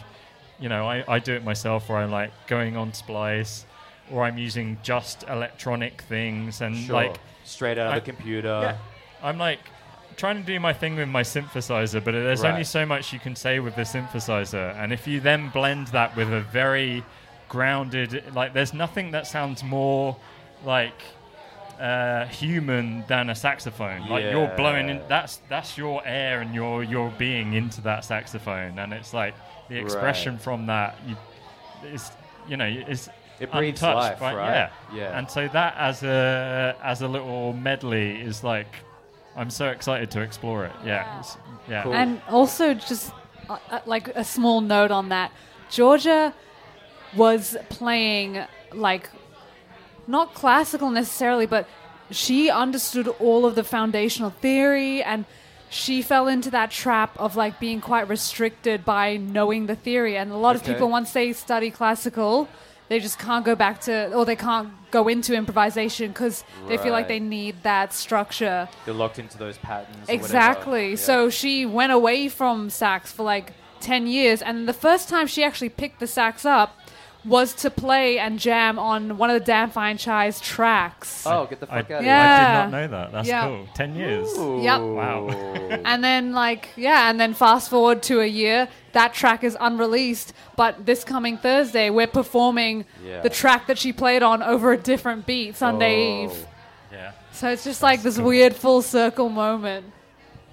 you know I, I do it myself where I'm like going on Splice or I'm using just electronic things and Sure. like straight out of I- the computer. yeah. I'm like trying to do my thing with my synthesizer, but there's Right. only so much you can say with the synthesizer. And if you then blend that with a very grounded, like, there's nothing that sounds more like uh, human than a saxophone. Like you're blowing in. That's that's your air and your your being into that saxophone, and it's like the expression Right. from that. You, is you know is It breathes untouched, life, right? Yeah, Yeah. And so that as a as a little medley is like, I'm so excited to explore it. Yeah, it's- yeah. Cool. And also, just uh, uh, like a small note on that, Georgia was playing like not classical necessarily, but she understood all of the foundational theory and she fell into that trap of like being quite restricted by knowing the theory. And a lot of people, once they study classical, they just can't go back to, or they can't go into improvisation because they feel like Right. they need that structure. They're locked into those patterns. or whatever. Exactly. Yeah. So she went away from sax for like 10 years, and the first time she actually picked the sax up was to play and jam on one of the Dan Fine Chai's tracks. Oh, get the I, fuck out I Yeah. I did not know that. That's Yeah. cool. Ten years. of here. Yep. Wow. *laughs* And then, like, yeah, and then fast forward to a year, that track is unreleased. But this coming Thursday, we're performing Yeah. the track that she played on over a different beat, Sunday Oh. Eve. Yeah. So it's just like this cool. weird full circle moment.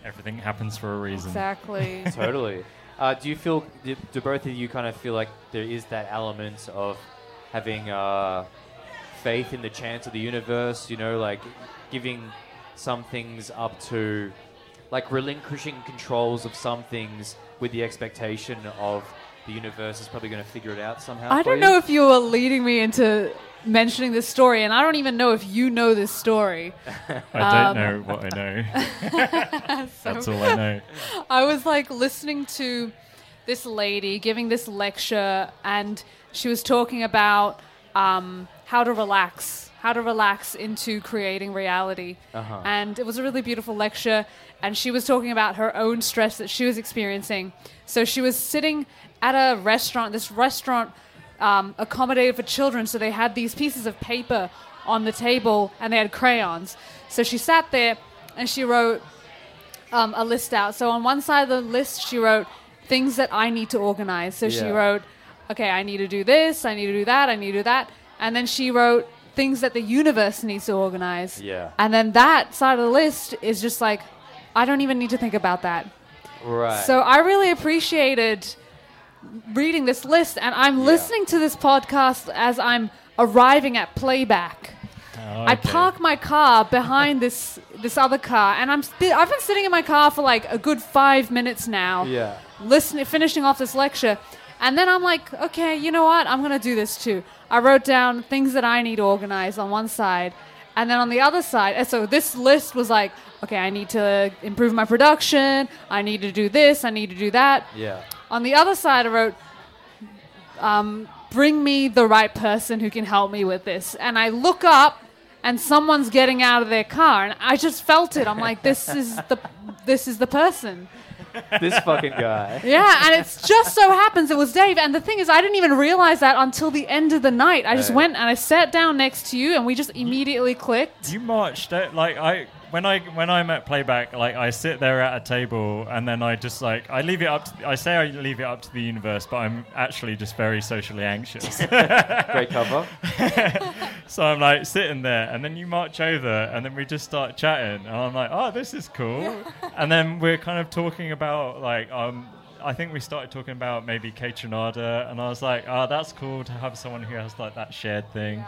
Everything happens for a reason. Exactly. *laughs* totally. Uh, do you feel? Do, do both of you kind of feel like there is that element of having uh, faith in the chance of the universe? You know, like giving some things up to, like relinquishing controls of some things with the expectation of the universe is probably going to figure it out somehow. I don't you? know if you were leading me into mentioning this story, and I don't even know if you know this story. *laughs* I Um, don't know what I know. *laughs* That's all I know. I was like listening to this lady giving this lecture, and she was talking about um, how to relax, how how to relax into creating reality. Uh-huh. And it was a really beautiful lecture. And she was talking about her own stress that she was experiencing. So she was sitting at a restaurant, this restaurant um, accommodated for children. So they had these pieces of paper on the table and they had crayons. So she sat there and she wrote um, a list out. So on one side of the list, she wrote things that I need to organize. So she wrote, okay, I need to do this, I need to do that, I need to do that. And then she wrote things that the universe needs to organize. Yeah. And then that side of the list is just like, I don't even need to think about that. Right. So I really appreciated reading this list, and I'm listening to this podcast as I'm arriving at playback. Oh, I Okay. park my car behind this this other car, and I'm sti- I've been sitting in my car for like a good five minutes now, Yeah. listening, finishing off this lecture, and then I'm like, okay, you know what? I'm gonna do this too. I wrote down things that I need organized on one side, and then on the other side, and so this list was like, okay, I need to improve my production. I need to do this. I need to do that. Yeah. On the other side, I wrote, um, bring me the right person who can help me with this. And I look up, and someone's getting out of their car, and I just felt it. I'm like, this is the, this is the person. This fucking guy. Yeah, and it just so happens it was Dave. And the thing is, I didn't even realize that until the end of the night. I just Right. went and I sat down next to you, and we just immediately clicked. You marched it like I when I when I'm at playback, like I sit there at a table and then I just like I leave it up. To, I say I leave it up to the universe, but I'm actually just very socially anxious. *laughs* Great cover. *laughs* so I'm like sitting there, and then you march over, and then we just start chatting, and I'm like, oh, this is cool. and then we're kind of talking about like um. I think we started talking about maybe Kaytranada, and I was like, "Oh, that's cool to have someone who has like that shared thing."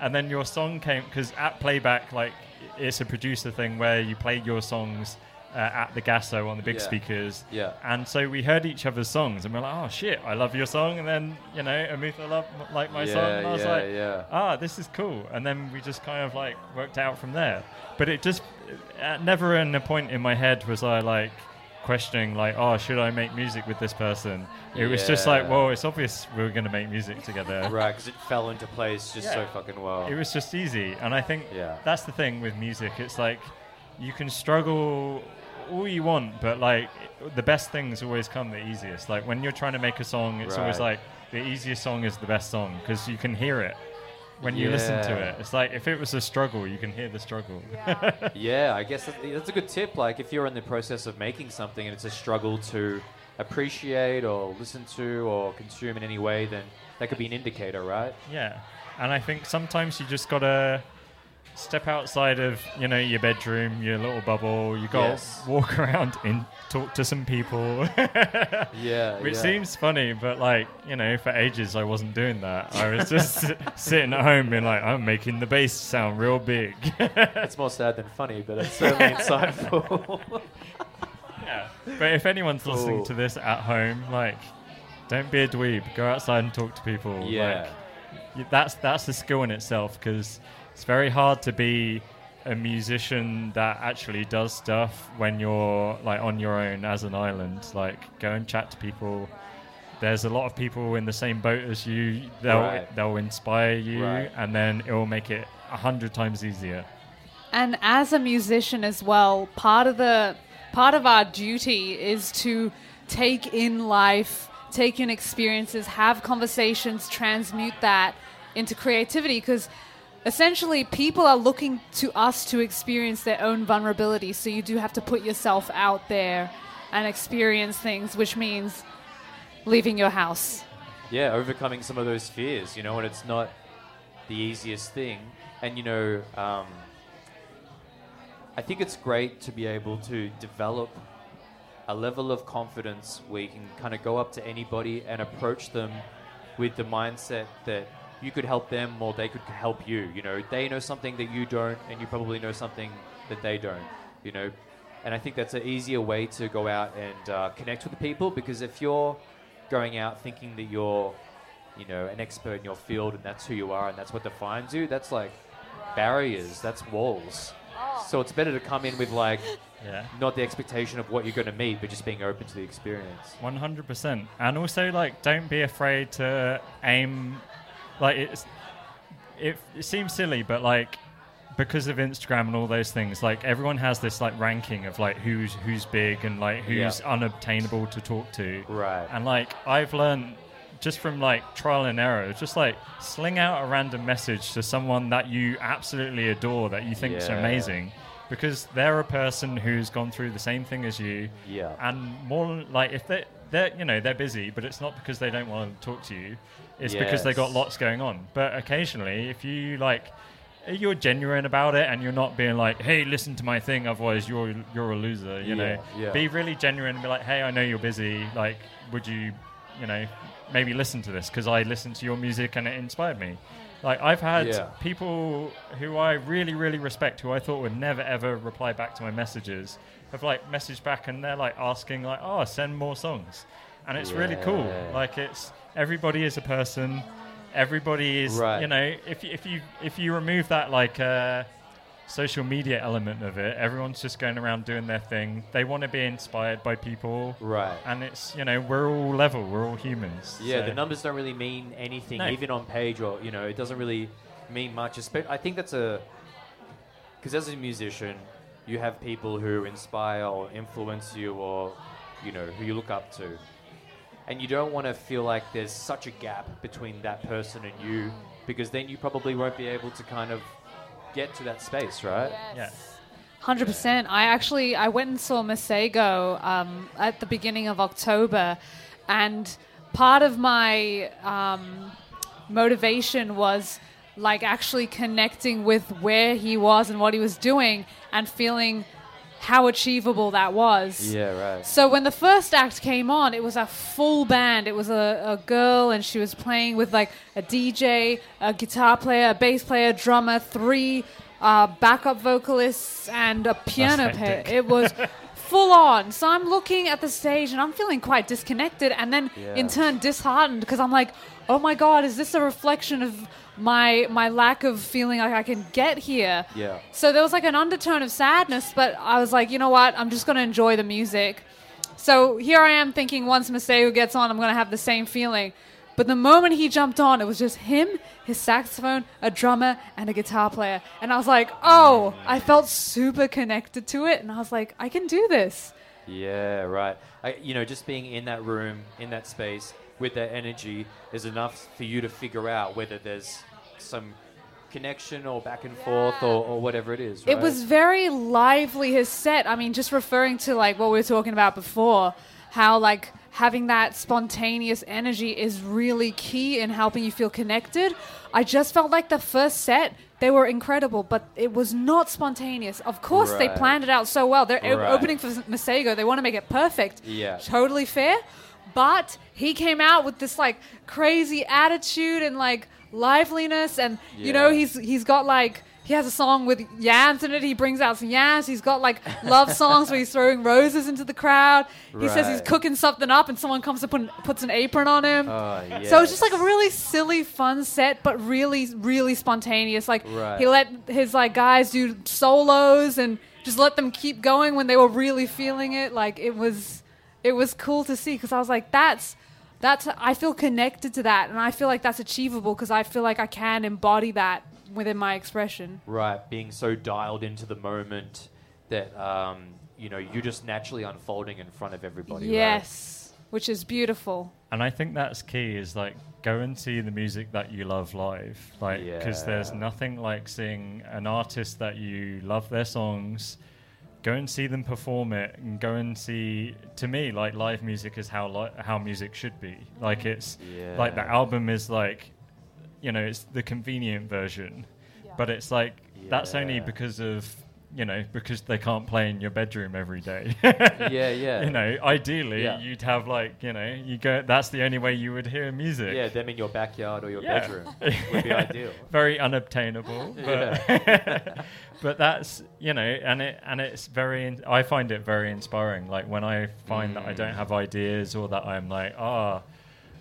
And then your song came because at playback, like it's a producer thing where you play your songs uh, at the Gasso on the big Yeah. speakers. Yeah. And so we heard each other's songs, and we're like, "Oh shit, I love your song," and then you know, Amutha loved like my yeah, song, and I was yeah, like, ah, this is cool. And then we just kind of like worked out from there. But it just, at never in a point in my head was I like questioning, like, oh, should I make music with this person? It was just like, Yeah. well, it's obvious we are going to make music together. *laughs* Right, because it fell into place just so fucking well. It was just easy. And I think Yeah. that's the thing with music. It's like you can struggle all you want, but like the best things always come the easiest. Like when you're trying to make a song, it's always like the easiest song is the best song because you can hear it when you listen to it. It's like if it was a struggle, you can hear the struggle. Yeah, *laughs* I guess that, that's a good tip. Like, if you're in the process of making something and it's a struggle to appreciate or listen to or consume in any way, then that could be an indicator, right? yeah. And I think sometimes you just gotta step outside of you know your bedroom, your little bubble. You gotta Yes. walk *laughs* around and talk to some people. *laughs* Yeah. Which yeah. seems funny, but like, you know, for ages I wasn't doing that. I was just *laughs* sitting at home being like, I'm making the bass sound real big. *laughs* It's more sad than funny, but it's certainly insightful. yeah. But if anyone's listening to this at home, like, don't be a dweeb. Go outside and talk to people. yeah. Like, that's that's a skill in itself because it's very hard to be a musician that actually does stuff when you're like on your own as an island. Like, go and chat to people. There's a lot of people in the same boat as you. They'll Right. they'll inspire you, Right. and then it will make it a hundred times easier. And as a musician as well, part of the part of our duty is to take in life, take in experiences, have conversations, transmute that into creativity because essentially people are looking to us to experience their own vulnerability. So you do have to put yourself out there and experience things, which means leaving your house. yeah, overcoming some of those fears, you know, and it's not the easiest thing. And, you know, um, I think it's great to be able to develop a level of confidence where you can kind of go up to anybody and approach them with the mindset that you could help them or they could help you. You know, they know something that you don't, and you probably know something that they don't. You know, and I think that's an easier way to go out and uh, connect with the people because if you're going out thinking that you're, you know, an expert in your field and that's who you are and that's what defines you, that's like barriers, that's walls. So it's better to come in with like *laughs* Yeah. not the expectation of what you're going to meet, but just being open to the experience. One hundred percent, and also like don't be afraid to aim. Like it's it, it seems silly, but like because of Instagram and all those things, like everyone has this like ranking of like who's who's big and like who's Yeah. unobtainable to talk to. Right. And like I've learned just from like trial and error, just like sling out a random message to someone that you absolutely adore, that you think is amazing, because they're a person who's gone through the same thing as you. Yeah. And more like if they they're you know they're busy, but it's not because they don't want to talk to you. It's because they got lots going on. But occasionally, if you like. You're genuine about it, and you're not being like, "Hey, listen to my thing," otherwise you're you're a loser. You know, Yeah, yeah. be really genuine and be like, "Hey, I know you're busy. Like, would you, you know, maybe listen to this because I listened to your music and it inspired me." Like, I've had Yeah. people who I really, really respect, who I thought would never ever reply back to my messages, have like messaged back and they're like asking, like, "Oh, send more songs," and it's really cool. Like, it's everybody is a person. Everybody is, Right. you know, if you- if you if you remove that like. Uh, social media element of it. Everyone's just going around doing their thing. They want to be inspired by people. Right. And it's, you know, we're all level, we're all humans. Yeah, so- the numbers don't really mean anything, No. even on page or you know, it doesn't really mean much. I think that's a because as a musician, you have people who inspire or influence you, or you know, who you look up to, and you don't want to feel like there's such a gap between that person and you, because then you probably won't be able to kind of get to that space, right? Yeah. Hundred percent. I actually I went and saw Masego um, at the beginning of October, and part of my um, motivation was like actually connecting with where he was and what he was doing, and feeling how achievable that was. Yeah, right. So when the first act came on, it was a full band. It was a, a girl, and she was playing with like a DJ, a guitar player, a bass player, drummer, three uh, backup vocalists, and a piano player. It was *laughs* full on. So I'm looking at the stage, and I'm feeling quite disconnected, and then Yeah. in turn disheartened because I'm like, oh my god, is this a reflection of my my lack of feeling like I can get here? Yeah. So there was like an undertone of sadness, but I was like, you know what? I'm just going to enjoy the music. So here I am thinking once Masego gets on, I'm going to have the same feeling. But the moment he jumped on, it was just him, his saxophone, a drummer, and a guitar player. And I was like, oh, I felt super connected to it. And I was like, I can do this. Yeah, right. I, you know, just being in that room, in that space, with that energy is enough for you to figure out whether there's some connection or back and forth or, or whatever it is. It was very lively, his set. I mean, just referring to like what we were talking about before, how like having that spontaneous energy is really key in helping you feel connected. I just felt like the first set, they were incredible, but it was not spontaneous. Of course, they planned it out so well. They're Right. opening for Masego, they want to make it perfect. Yeah. Totally fair. But he came out with this like crazy attitude and like liveliness, and you know he's he's got like he has a song with yams in it. He brings out some yams. He's got like love *laughs* songs where he's throwing roses into the crowd. He says he's cooking something up, and someone comes up and puts an apron on him. Oh, So it's just like a really silly, fun set, but really, really spontaneous. Like Right. he let his like guys do solos and just let them keep going when they were really feeling it. Like it was, it was cool to see because I was like, that's that's I feel connected to that, and I feel like that's achievable because I feel like I can embody that within my expression. Right, being so dialed into the moment that, um, you know, you're just naturally unfolding in front of everybody. right? yes, which is beautiful. And I think that's key is like go and see the music that you love live. Like, because there's nothing like seeing an artist that you love their songs. Go and see them perform it, and go and see. To me, like live music is how li- how music should be. Like it's like the album is like, you know, it's the convenient version, but it's like that's only because of you know because they can't play in your bedroom every day. *laughs* Yeah, yeah. you know, ideally Yeah. you'd have like, you know, you go. That's the only way you would hear music. Yeah, them in your backyard or your Yeah. bedroom would be *laughs* ideal. Very unobtainable, but *laughs* but that's you know, and it and it's very. In, I find it very inspiring. Like when I find that I Mm. don't have ideas or that I'm like, ah,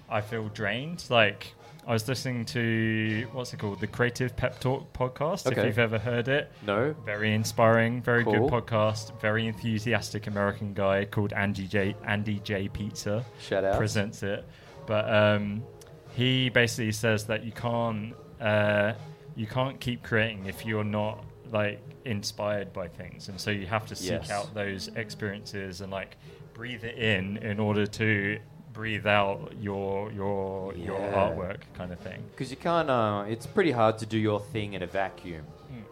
I feel drained. Like I was listening to what's it called, the Creative Pep Talk podcast. Okay. If you've ever heard it, No? very inspiring, very Cool. good podcast. Very enthusiastic American guy called Andy J. Andy J. Pizza Shout out. presents it. But um, he basically says that you can't uh, you can't keep creating if you're not like inspired by things, and so you have to seek Yes. out those experiences and like breathe it in in order to breathe out your your your artwork kind of thing. Because you can't, uh, it's pretty hard to do your thing in a vacuum,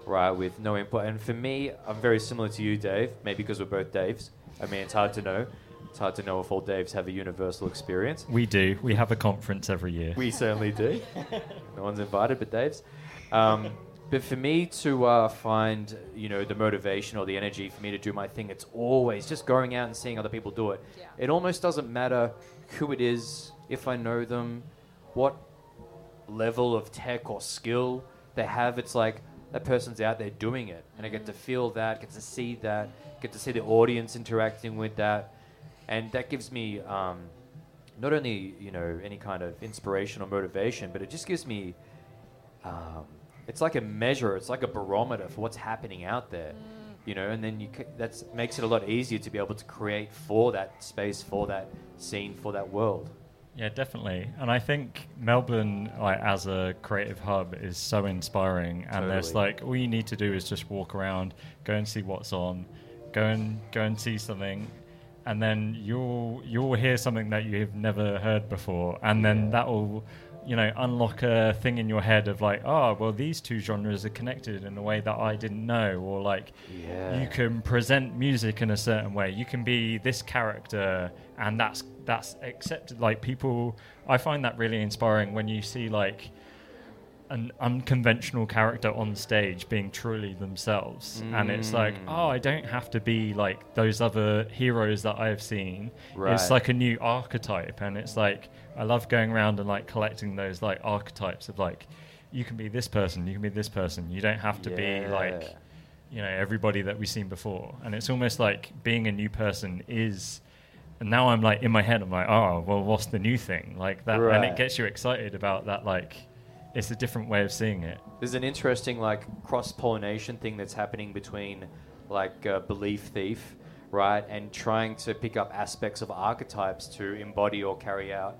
right, with no input. And for me, I'm very similar to you, Dave, maybe because we're both Daves. I mean, it's hard to know. It's hard to know if all Daves have a universal experience. We do. We have a conference every year. We certainly do. *laughs* no one's invited but Dave's. Um, but for me to uh, find, you know, the motivation or the energy for me to do my thing, it's always just going out and seeing other people do it. Yeah. It almost doesn't matter who it is, if I know them, what level of tech or skill they have. It's like that person's out there doing it, and I get to feel that, get to see that, get to see the audience interacting with that, and that gives me um, not only you know any kind of inspiration or motivation, but it just gives me. Um, it's like a measure. It's like a barometer for what's happening out there, you know. And then you that makes it a lot easier to be able to create for that space, for that scene, for that world. Yeah, definitely. And I think Melbourne, like as a creative hub, is so inspiring. And there's like all you need to do is just walk around, go and see what's on, go and go and see something, and then you'll you'll hear something that you've never heard before, and then Yeah. that will. You know, unlock a thing in your head of like, oh, well, these two genres are connected in a way that I didn't know, or like, Yeah. you can present music in a certain way. You can be this character, and that's that's accepted. Like people, I find that really inspiring when you see like an unconventional character on stage being truly themselves, and it's like, Mm. oh, I don't have to be like those other heroes that I've seen. Right. It's like a new archetype, and it's like I love going around and like collecting those like archetypes of like. You can be this person. You can be this person. You don't have to be like you know everybody that we've seen before and it's almost like being a new person is and now i'm like in my head i'm like oh well what's the new thing like that and it gets you excited about that like it's a different way of seeing it There's an interesting like cross pollination thing that's happening between like uh, Belief Thief, right, and trying to pick up aspects of archetypes to embody or carry out,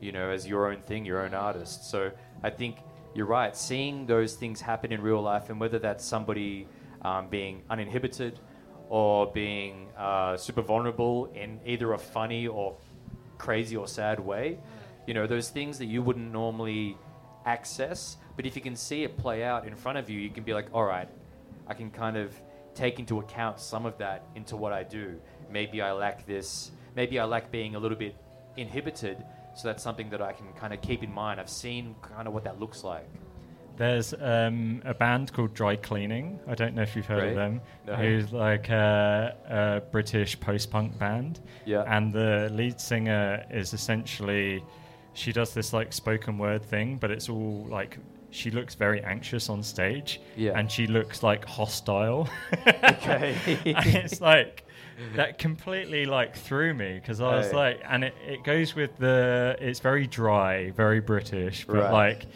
you know, as your own thing, your own artist. So I think you're right. Seeing those things happen in real life, and whether that's somebody um, being uninhibited or being uh, super vulnerable in either a funny or crazy or sad way. You know, those things that you wouldn't normally access, but if you can see it play out in front of you, you can be like, all right, I can kind of take into account some of that into what I do. Maybe I lack this, maybe I lack being a little bit inhibited, so that's something that I can kind of keep in mind. I've seen kind of what that looks like. there's um, a band called dry cleaning i don't know if you've heard Right. of them No. who's like a, a british post-punk band Yeah. and the lead singer is essentially she does this like spoken word thing but it's all like she looks very anxious on stage Yeah. and she looks like hostile Okay. and *laughs* it's like that completely like threw me because I was Right. like, and it, it goes with the it's very dry, very British, but Right. like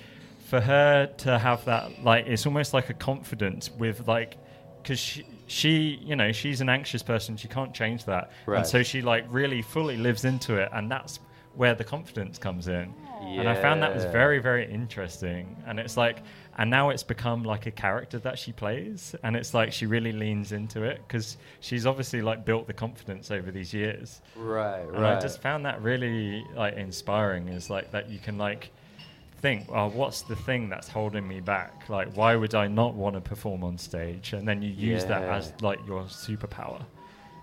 for her to have that like it's almost like a confidence with like because she she you know she's an anxious person she can't change that Right. and so she like really fully lives into it and that's where the confidence comes in and I found that was very, very interesting. And it's like, and now it's become like a character that she plays, and it's like she really leans into it because she's obviously like built the confidence over these years. right, And right. I just found that really like inspiring. Is like that you can like think, oh, what's the thing that's holding me back? Like, why would I not want to perform on stage? And then you use that as like your superpower.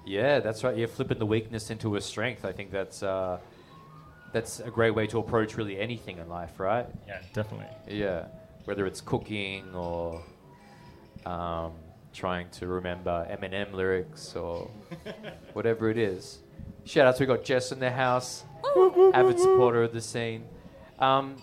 Yeah, that's right. You're flipping the weakness into a strength. I think that's uh, that's a great way to approach really anything in life, right? Yeah, definitely. Yeah, whether it's cooking or um, trying to remember Eminem lyrics or *laughs* whatever it is. Shout out to we got Jess in the house, avid supporter of the scene. Um,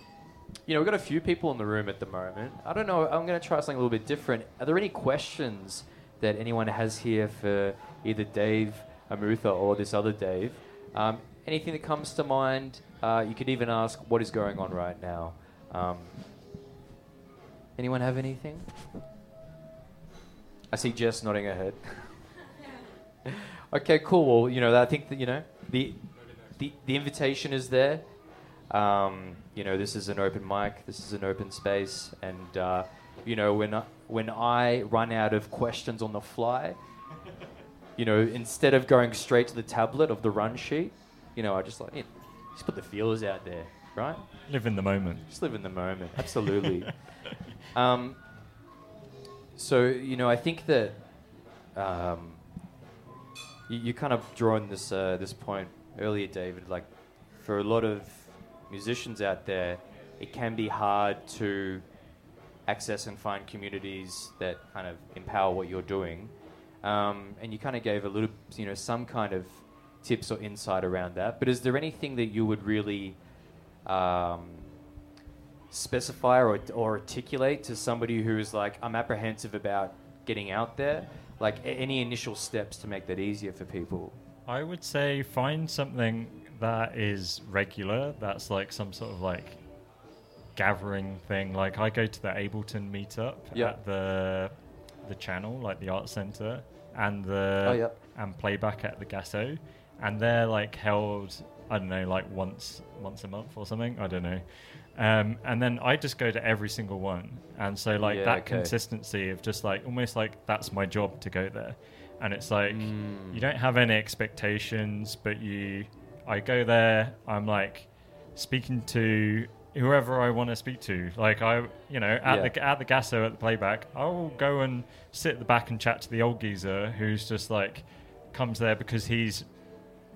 you know, we've got a few people in the room at the moment. I don't know. I'm going to try something a little bit different. Are there any questions that anyone has here for either Dave Amutha or this other Dave? Um, anything that comes to mind? Uh, you could even ask what is going on right now. Um, anyone have anything? I see Jess nodding her head. *laughs* okay, cool. Well, you know, I think that you know the the, the invitation is there. Um, you know, this is an open mic. This is an open space, and uh, you know, when I, when I run out of questions on the fly, you know, instead of going straight to the tablet of the run sheet, you know, I just like, you know, just put the feelers out there, right? Live in the moment. Just live in the moment. Absolutely. *laughs* um, so you know, I think that um, you, you kind of drawn this uh, this point earlier, David. Like for a lot of musicians out there, it can be hard to access and find communities that kind of empower what you're doing. Um, and you kind of gave a little, you know, some kind of tips or insight around that. But is there anything that you would really um, specify or, or articulate to somebody who's like, I'm apprehensive about getting out there? Like a- any initial steps to make that easier for people? I would say find something that is regular. That's like some sort of like gathering thing. Like I go to the Ableton meetup Yeah. at the the channel, like the art center, and the Oh, and playback at the Gasso, and they're like held. I don't know, like once once a month or something. I don't know. Um, and then I just go to every single one, and so like Yeah, that okay. consistency of just like almost like that's my job to go there, and it's like Mm. you don't have any expectations, but you, I go there, I'm like speaking to whoever I want to speak to. Like I, you know, at Yeah. the at the Gasso at the playback, I'll go and sit at the back and chat to the old geezer who's just like comes there because he's,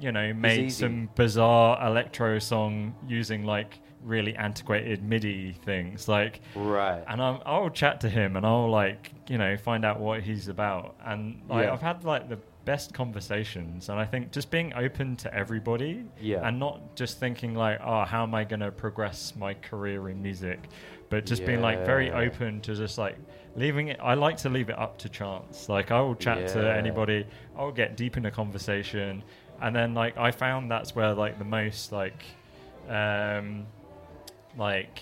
you know, made some bizarre electro song using like really antiquated MIDI things, like Right. and I'm, I'll chat to him and I'll like you know find out what he's about and like, Yeah. I've had like the best conversations and I think just being open to everybody Yeah. and not just thinking like oh how am I going to progress my career in music but just being like very open to just like leaving it I like to leave it up to chance like I will chat to anybody I'll get deep in a conversation and then like I found that's where like the most like um like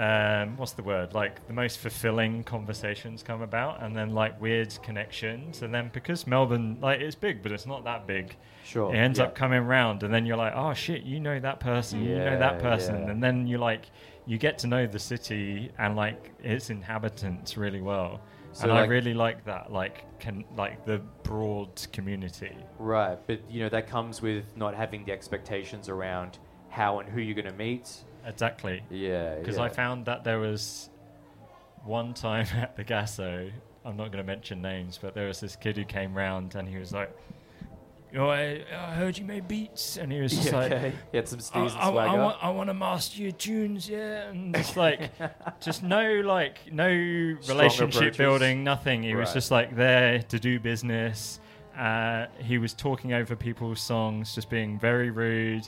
um, what's the word? Like the most fulfilling conversations come about, and then like weird connections, and then because Melbourne, like it's big, but it's not that big. Sure. It ends yeah. up coming round, and then you're like, oh shit, you know that person, you know that person, yeah. and then you like you get to know the city and like its inhabitants really well. So, and I really like that, like can like the broad community. Right, but you know that comes with not having the expectations around how and who you're going to meet. Exactly. Yeah, Because yeah. I found that there was one time *laughs* at the Gasso, I'm not going to mention names, but there was this kid who came round and he was like, you know, I, I heard you made beats. And he was just *laughs* Yeah, like, okay. He had some I, steez I, I swagger. want, I want to master your tunes, yeah. And just like, *laughs* just no, like, no relationship building, nothing. He was just like there to do business. Uh, he was talking over people's songs, just being very rude.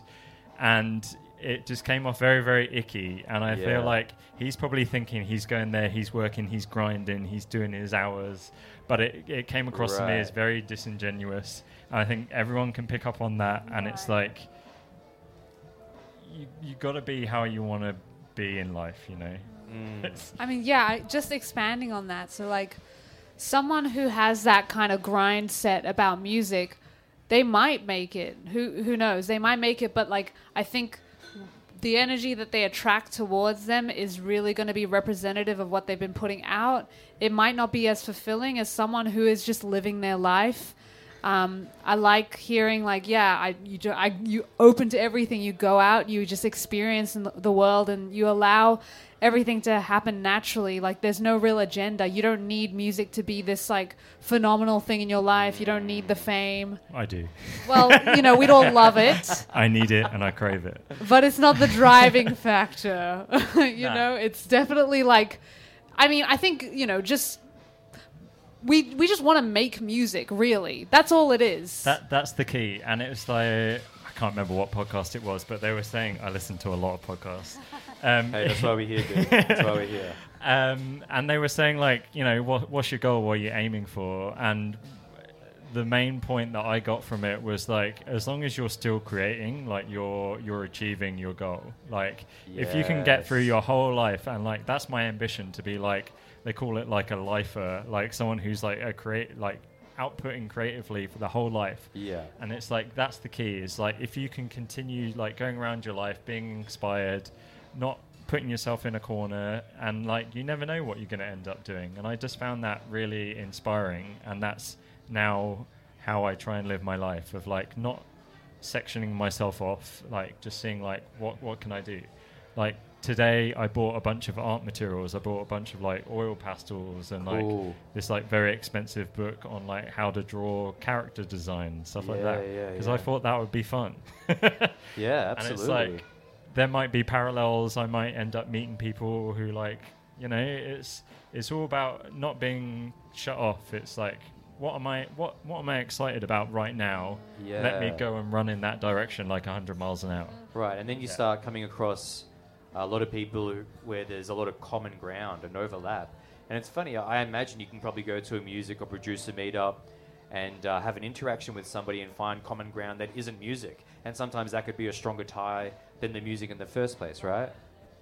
And it just came off very, very icky. And I Yeah. feel like he's probably thinking he's going there, he's working, he's grinding, he's doing his hours. But it, it came across to me as very disingenuous. And I think everyone can pick up on that. And it's like, you you got to be how you want to be in life, you know. Mm. *laughs* I mean, yeah, just expanding on that. So, like, someone who has that kind of grind set about music, they might make it. Who who knows? They might make it, but like, I think the energy that they attract towards them is really going to be representative of what they've been putting out. It might not be as fulfilling as someone who is just living their life. Um, I like hearing like, yeah, I you do, I you open to everything. You go out, you just experience the- the world, and you allow everything to happen naturally. Like, there's no real agenda. You don't need music to be this like phenomenal thing in your life. You don't need the fame. I do. Well, you know, we'd all love it *laughs* I need it and I crave it. but it's not the driving *laughs* factor. *laughs* you Nah. know, it's definitely like, I mean, I think you know, just we we just want to make music. Really, that's all it is. That that's the key. And it was like can't remember what podcast it was, but they were saying I listen to a lot of podcasts. *laughs* Um, Hey, that's why we're here, dude. That's why we're here. *laughs* um, and they were saying like, you know, what, what's your goal? What are you aiming for? And the main point that I got from it was like, as long as you're still creating, like you're you're achieving your goal. Like if you can get through your whole life, and like that's my ambition to be like they call it like a lifer, like someone who's like a create like outputting creatively for the whole life. Yeah. And it's like that's the key. Is like if you can continue like going around your life being inspired, not putting yourself in a corner and like you never know what you're going to end up doing. And I just found that really inspiring, and that's now how I try and live my life of like not sectioning myself off, like just seeing like what what can I do, like. Today I bought a bunch of art materials. I bought a bunch of like oil pastels and like Cool. this like very expensive book on like how to draw character design stuff like that Yeah, yeah, because yeah. I thought that would be fun. Yeah, *laughs* absolutely. And it's like there might be parallels. I might end up meeting people who like you know it's it's all about not being shut off. It's like what am I what what am I excited about right now? Let me go and run in that direction like 100 miles an hour. Right, and then you Yeah. start coming across a lot of people who, where there's a lot of common ground and overlap. And it's funny, I imagine you can probably go to a music or producer meetup and uh, have an interaction with somebody and find common ground that isn't music. And sometimes that could be a stronger tie than the music in the first place, right?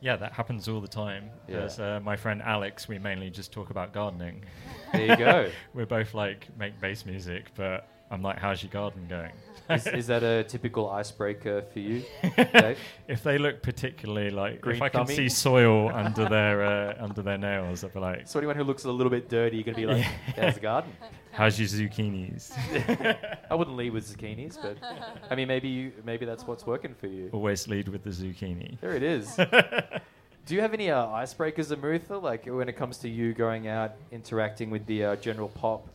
Yeah, that happens all the time. Yeah. There's uh, my friend Alex. We mainly just talk about gardening. There you go. *laughs* We're both like make bass music, but I'm like, how's your garden going? is, is that a typical icebreaker for you, *laughs* if they look particularly like, Green if I can thummy? see soil under their uh, under their nails, I'd be like, So anyone who looks a little bit dirty, you're going to be like, there's a garden. *laughs* how's your zucchinis? *laughs* I wouldn't lead with zucchinis, but I mean, maybe you, maybe that's what's working for you. Always lead with the zucchini. There it is. Do you have any uh, icebreakers, Amutha? Like when it comes to you going out interacting with the uh, general pop?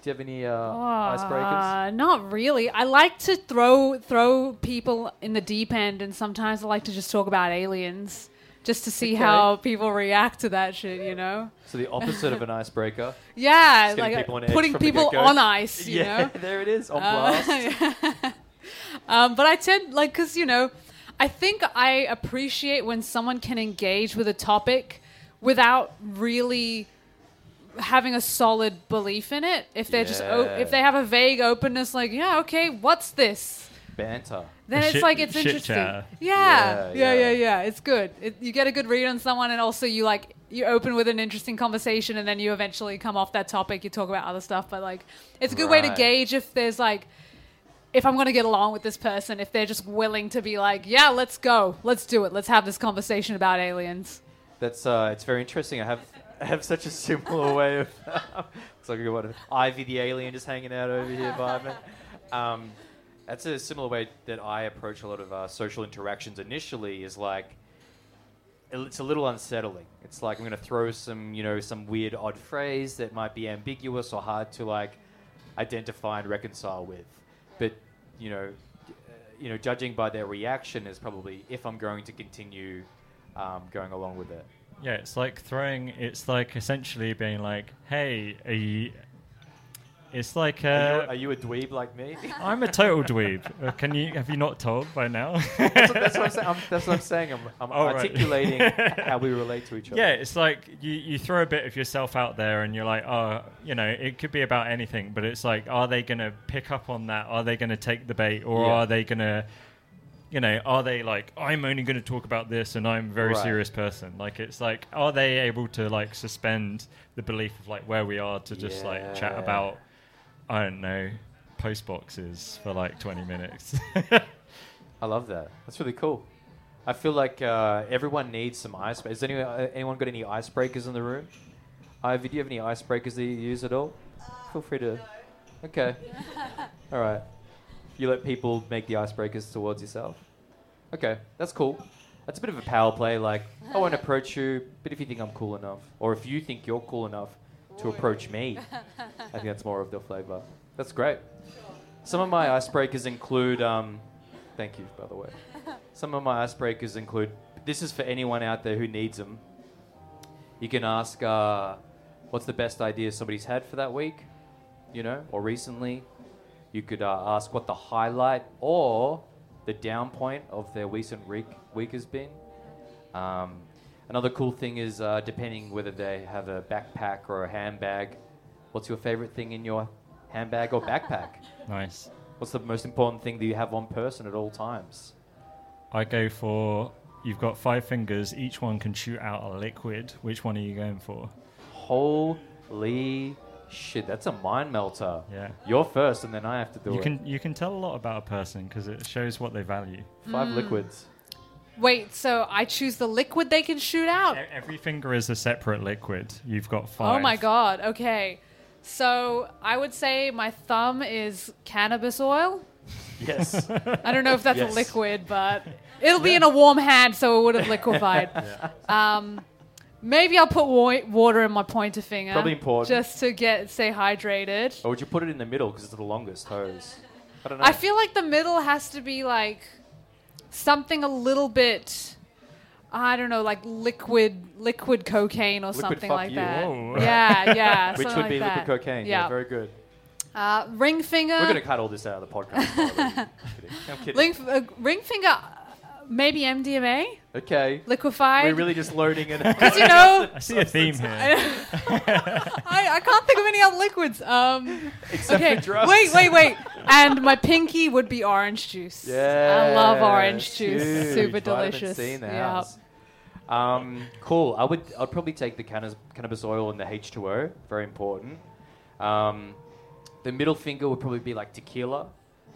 Do you have any uh, icebreakers? Uh, not really. I like to throw throw people in the deep end, and sometimes I like to just talk about aliens, just to see Okay. how people react to that shit. You know? So the opposite of an icebreaker. *laughs* Yeah, Just getting like people on edge putting from the people get-go. on ice. You *laughs* yeah, know? *laughs* there it is on Uh, blast. um, but I tend like because you know, I think I appreciate when someone can engage with a topic without really having a solid belief in it. If they're just o- Yeah. if they have a vague openness, like yeah, okay, what's this? Banter. Then A it's shit- like it's shit interesting. chatter. Yeah, Yeah, yeah, yeah. yeah, yeah. It's good. It, you get a good read on someone, and also you like you open with an interesting conversation, and then you eventually come off that topic. You talk about other stuff, but like it's a good way to Right. gauge if there's like if I'm going to get along with this person, if they're just willing to be like, yeah, let's go, let's do it, let's have this conversation about aliens. That's uh, it's very interesting. I have I have such a similar way of. *laughs* looks like what Ivy the alien just hanging out over here vibing. Um, that's a similar way that I approach a lot of uh, social interactions. Initially, is like it's a little unsettling. It's like I'm going to throw some you know some weird odd phrase that might be ambiguous or hard to like identify and reconcile with. But you know, uh, you know, judging by their reaction is probably if I'm going to continue um, going along with it. Yeah, it's like throwing. It's like essentially being like, "Hey, are you?" It's like Are you, uh, are you a dweeb like me? *laughs* I'm a total dweeb. Uh, Can you have you not told by now? that's, what, that's what I'm saying. *laughs* I'm, that's what I'm saying. I'm, I'm Oh, right. articulating *laughs* how we relate to each other. Yeah, it's like you, you throw a bit of yourself out there and you're like, oh, you know, it could be about anything, but it's like, are they going to pick up on that? Are they going to take the bait? Or Yeah. are they going to, you know, are they like, I'm only going to talk about this and I'm a very Right. serious person? Like, it's like, are they able to like suspend the belief of like where we are to just like chat about, I don't know, post boxes for like 20 minutes? *laughs* I love that. That's really cool. I feel like uh, everyone needs some ice. Has anyone, uh, anyone got any icebreakers in the room? Ivy, do you have any icebreakers that you use at all? Feel free to. Okay. *laughs* all right. You let people make the icebreakers towards yourself. Okay, that's cool. That's a bit of a power play. Like, I won't approach you, but if you think I'm cool enough, or if you think you're cool enough to approach me, I think *laughs* that's more of the flavor. That's great. Some of my icebreakers include. Um, thank you, by the way. Some of my icebreakers include. This is for anyone out there who needs them. You can ask, uh, "What's the best idea somebody's had for that week?" You know, or recently. You could uh, ask what the highlight or the down point of their recent week, week has been. Um, another cool thing is uh, depending whether they have a backpack or a handbag. What's your favorite thing in your handbag or backpack? *laughs* nice. What's the most important thing that you have on person at all times? I go for, you've got five fingers, each one can shoot out a liquid. Which one are you going for? Holy shit, that's a mind melter. Yeah. You're first, and then I have to do You it. can you can tell a lot about a person because it shows what they value. Five liquids. Wait, so I choose the liquid they can shoot out? E- Every finger is a separate liquid. You've got five. Oh my god. Okay. So I would say my thumb is cannabis oil. Yes. *laughs* I don't know if that's Yes. a liquid, but *laughs* it'll be in a warm hand, so it would have liquefied. *laughs* Um, maybe I'll put wa- water in my pointer finger. Probably important. Just to get stay hydrated. or would you put it in the middle because it's the longest hose? I don't know. I feel like the middle has to be like something a little bit. I don't know, like liquid, liquid cocaine or Liquid something fuck like you. that. Whoa. Yeah, yeah. *laughs* Which something would like be that. liquid cocaine. Yeah. very good. Uh, ring finger. We're going to cut all this out of the podcast. by the way. I'm kidding. I'm kidding. Ring, uh, ring finger. Maybe MDMA, Okay. liquefied. We're really just loading it. Because you know, *laughs* I see a theme here. *laughs* I, I can't think of any other liquids. Um, Except okay, for drugs. wait, wait, wait. And my pinky would be orange juice. Yeah. I love orange juice. Huge. Super delicious. C in the Yeah. Um, cool. I would. I'd probably take the cannabis, cannabis oil and the H2O. Very important. Um, the middle finger would probably be like tequila,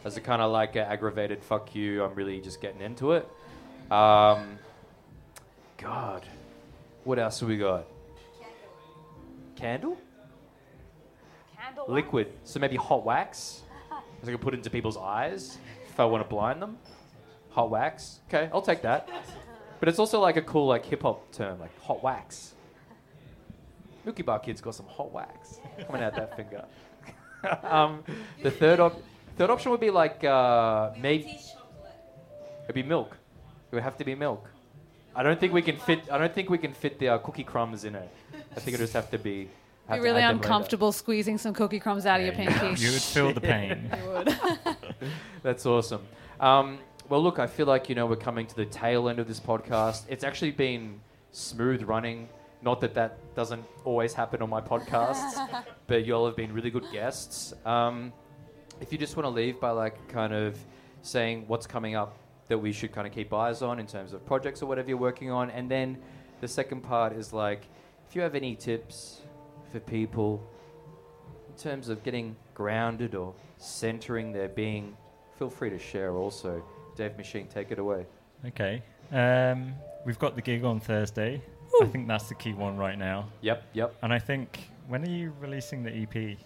as a kind of like a aggravated fuck you. I'm really just getting into it. Um, God, what else have we got? Candle. Candle? Liquid. So maybe hot wax. I can put into people's eyes if I want to blind them. Hot wax. Okay, I'll take that. But it's also like a cool like hip hop term, like hot wax. Milky Bar Kids got some hot wax coming out that finger. *laughs* um, the third op- third option would be like uh, maybe it'd be milk. It would have to be milk. I don't think we can fit. I don't think we can fit the uh, cookie crumbs in it. I think it just have to be. have Be to really add them later. uncomfortable squeezing some cookie crumbs out of your Yeah, *laughs* pinky. You would feel the pain. *laughs* You would. *laughs* That's awesome. Um, well, look, I feel like you know we're coming to the tail end of this podcast. It's actually been smooth running. Not that that doesn't always happen on my podcasts, but y'all have been really good guests. Um, if you just want to leave by like kind of saying what's coming up that we should kind of keep eyes on in terms of projects or whatever you're working on, and then the second part is like if you have any tips for people in terms of getting grounded or centering their being, feel free to share also. Dave Machine, take it away. Okay. Um, we've got the gig on Thursday. I think that's the key one right now. Yep, yep. And I think when are you releasing the E EP?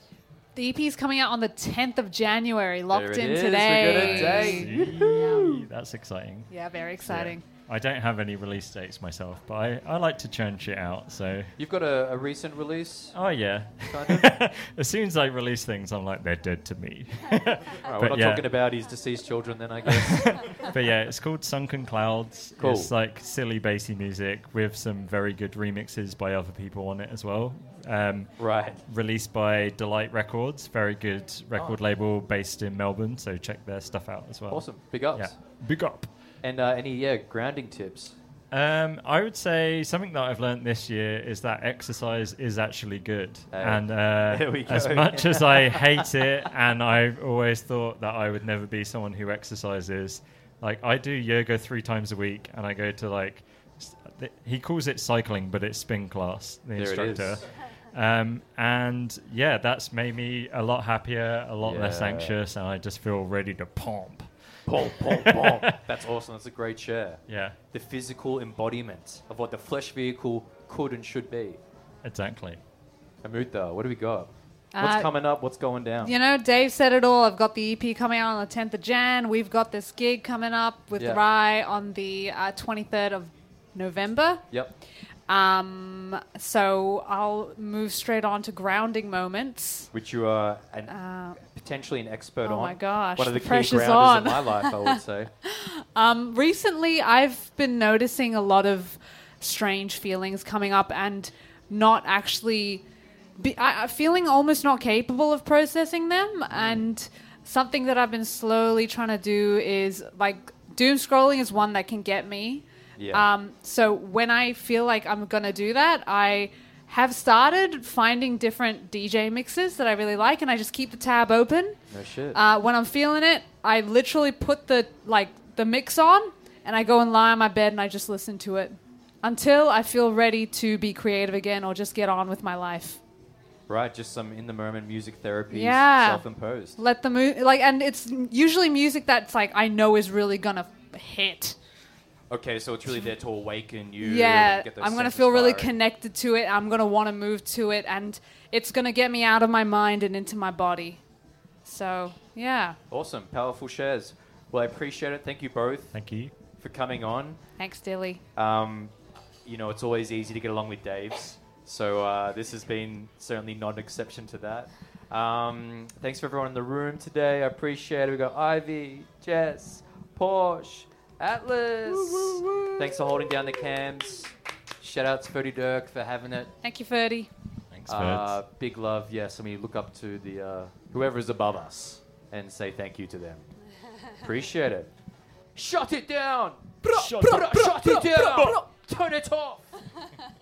The EP is coming out on the 10th of January, locked There it in is. We today. got a date. That's exciting. Yeah, very exciting. I don't have any release dates myself, but I, I like to churn shit out. So, You've got a, a recent release, oh yeah. kind of. *laughs* as soon as I release things, I'm like they're dead to me. All *laughs* right, we're not yeah. talking about his deceased children then, I guess. *laughs* but yeah, it's called Sunken Clouds. Cool. It's like silly bassy music with some very good remixes by other people on it as well. Um, right. released by Delight Records, very good record Oh. label based in Melbourne. So check their stuff out as well. Awesome. Big ups. Yeah, big up. And uh, any, yeah, grounding tips? Um, I would say something that I've learned this year is that exercise is actually good. And uh, *laughs* There we go. as much as I *laughs* hate it, and I've always thought that I would never be someone who exercises, like I do yoga three times a week, and I go to like he calls it cycling, but it's spin class. The There it instructor. Is. Um, and yeah, that's made me a lot happier, a lot less anxious, and I just feel ready to pomp. Pom, pom, pom. *laughs* That's awesome. That's a great share. Yeah, The physical embodiment of what the flesh vehicle could and should be. exactly. Amutha, what do we got? What's Uh, coming up? What's going down? You know, Dave said it all. I've got the EP coming out on the 10th of Jan. We've got this gig coming up with Yeah. Rye on the uh, 23rd of November. Yep. Um, so I'll move straight on to grounding moments. Which you are an, Uh, potentially an expert oh on. my gosh, One of the, the key grounders on. of my life, I would say. *laughs* *laughs* Um, recently, I've been noticing a lot of strange feelings coming up and not actually be, I, I- feeling almost not capable of processing them. And something that I've been slowly trying to do is like doom scrolling is one that can get me. Yeah. Um, so when I feel like I'm gonna do that, I have started finding different DJ mixes that I really like, and I just keep the tab open. no shit. Uh, when I'm feeling it, I literally put the like the mix on, and I go and lie on my bed and I just listen to it until I feel ready to be creative again or just get on with my life. right, just some in the moment music therapy, Yeah. self imposed. Let the mu- like, and it's usually music that's like I know is really gonna hit. Okay, so it's really there to awaken you. yeah, and get those I'm gonna feel really firing. connected to it. I'm gonna want to move to it, and it's gonna get me out of my mind and into my body. So yeah, Awesome, powerful shares. Well, I appreciate it. Thank you both Thank you. for coming on. thanks, Dilly. Um, you know, it's always easy to get along with Dave's, so uh, this has been certainly not an exception to that. Um, thanks for everyone in the room today. I appreciate it. We got Ivy, Jess, Porsche, Atlas. Thanks for holding down the cams. Shout out to Ferdydurke for having it. Thank you, Ferdy. Thanks, Uh, big love, yes. I mean, look up to the uh, whoever is above us and say thank you to them. *laughs* Appreciate it. Shut it down. Shut it down. Turn it off. *laughs*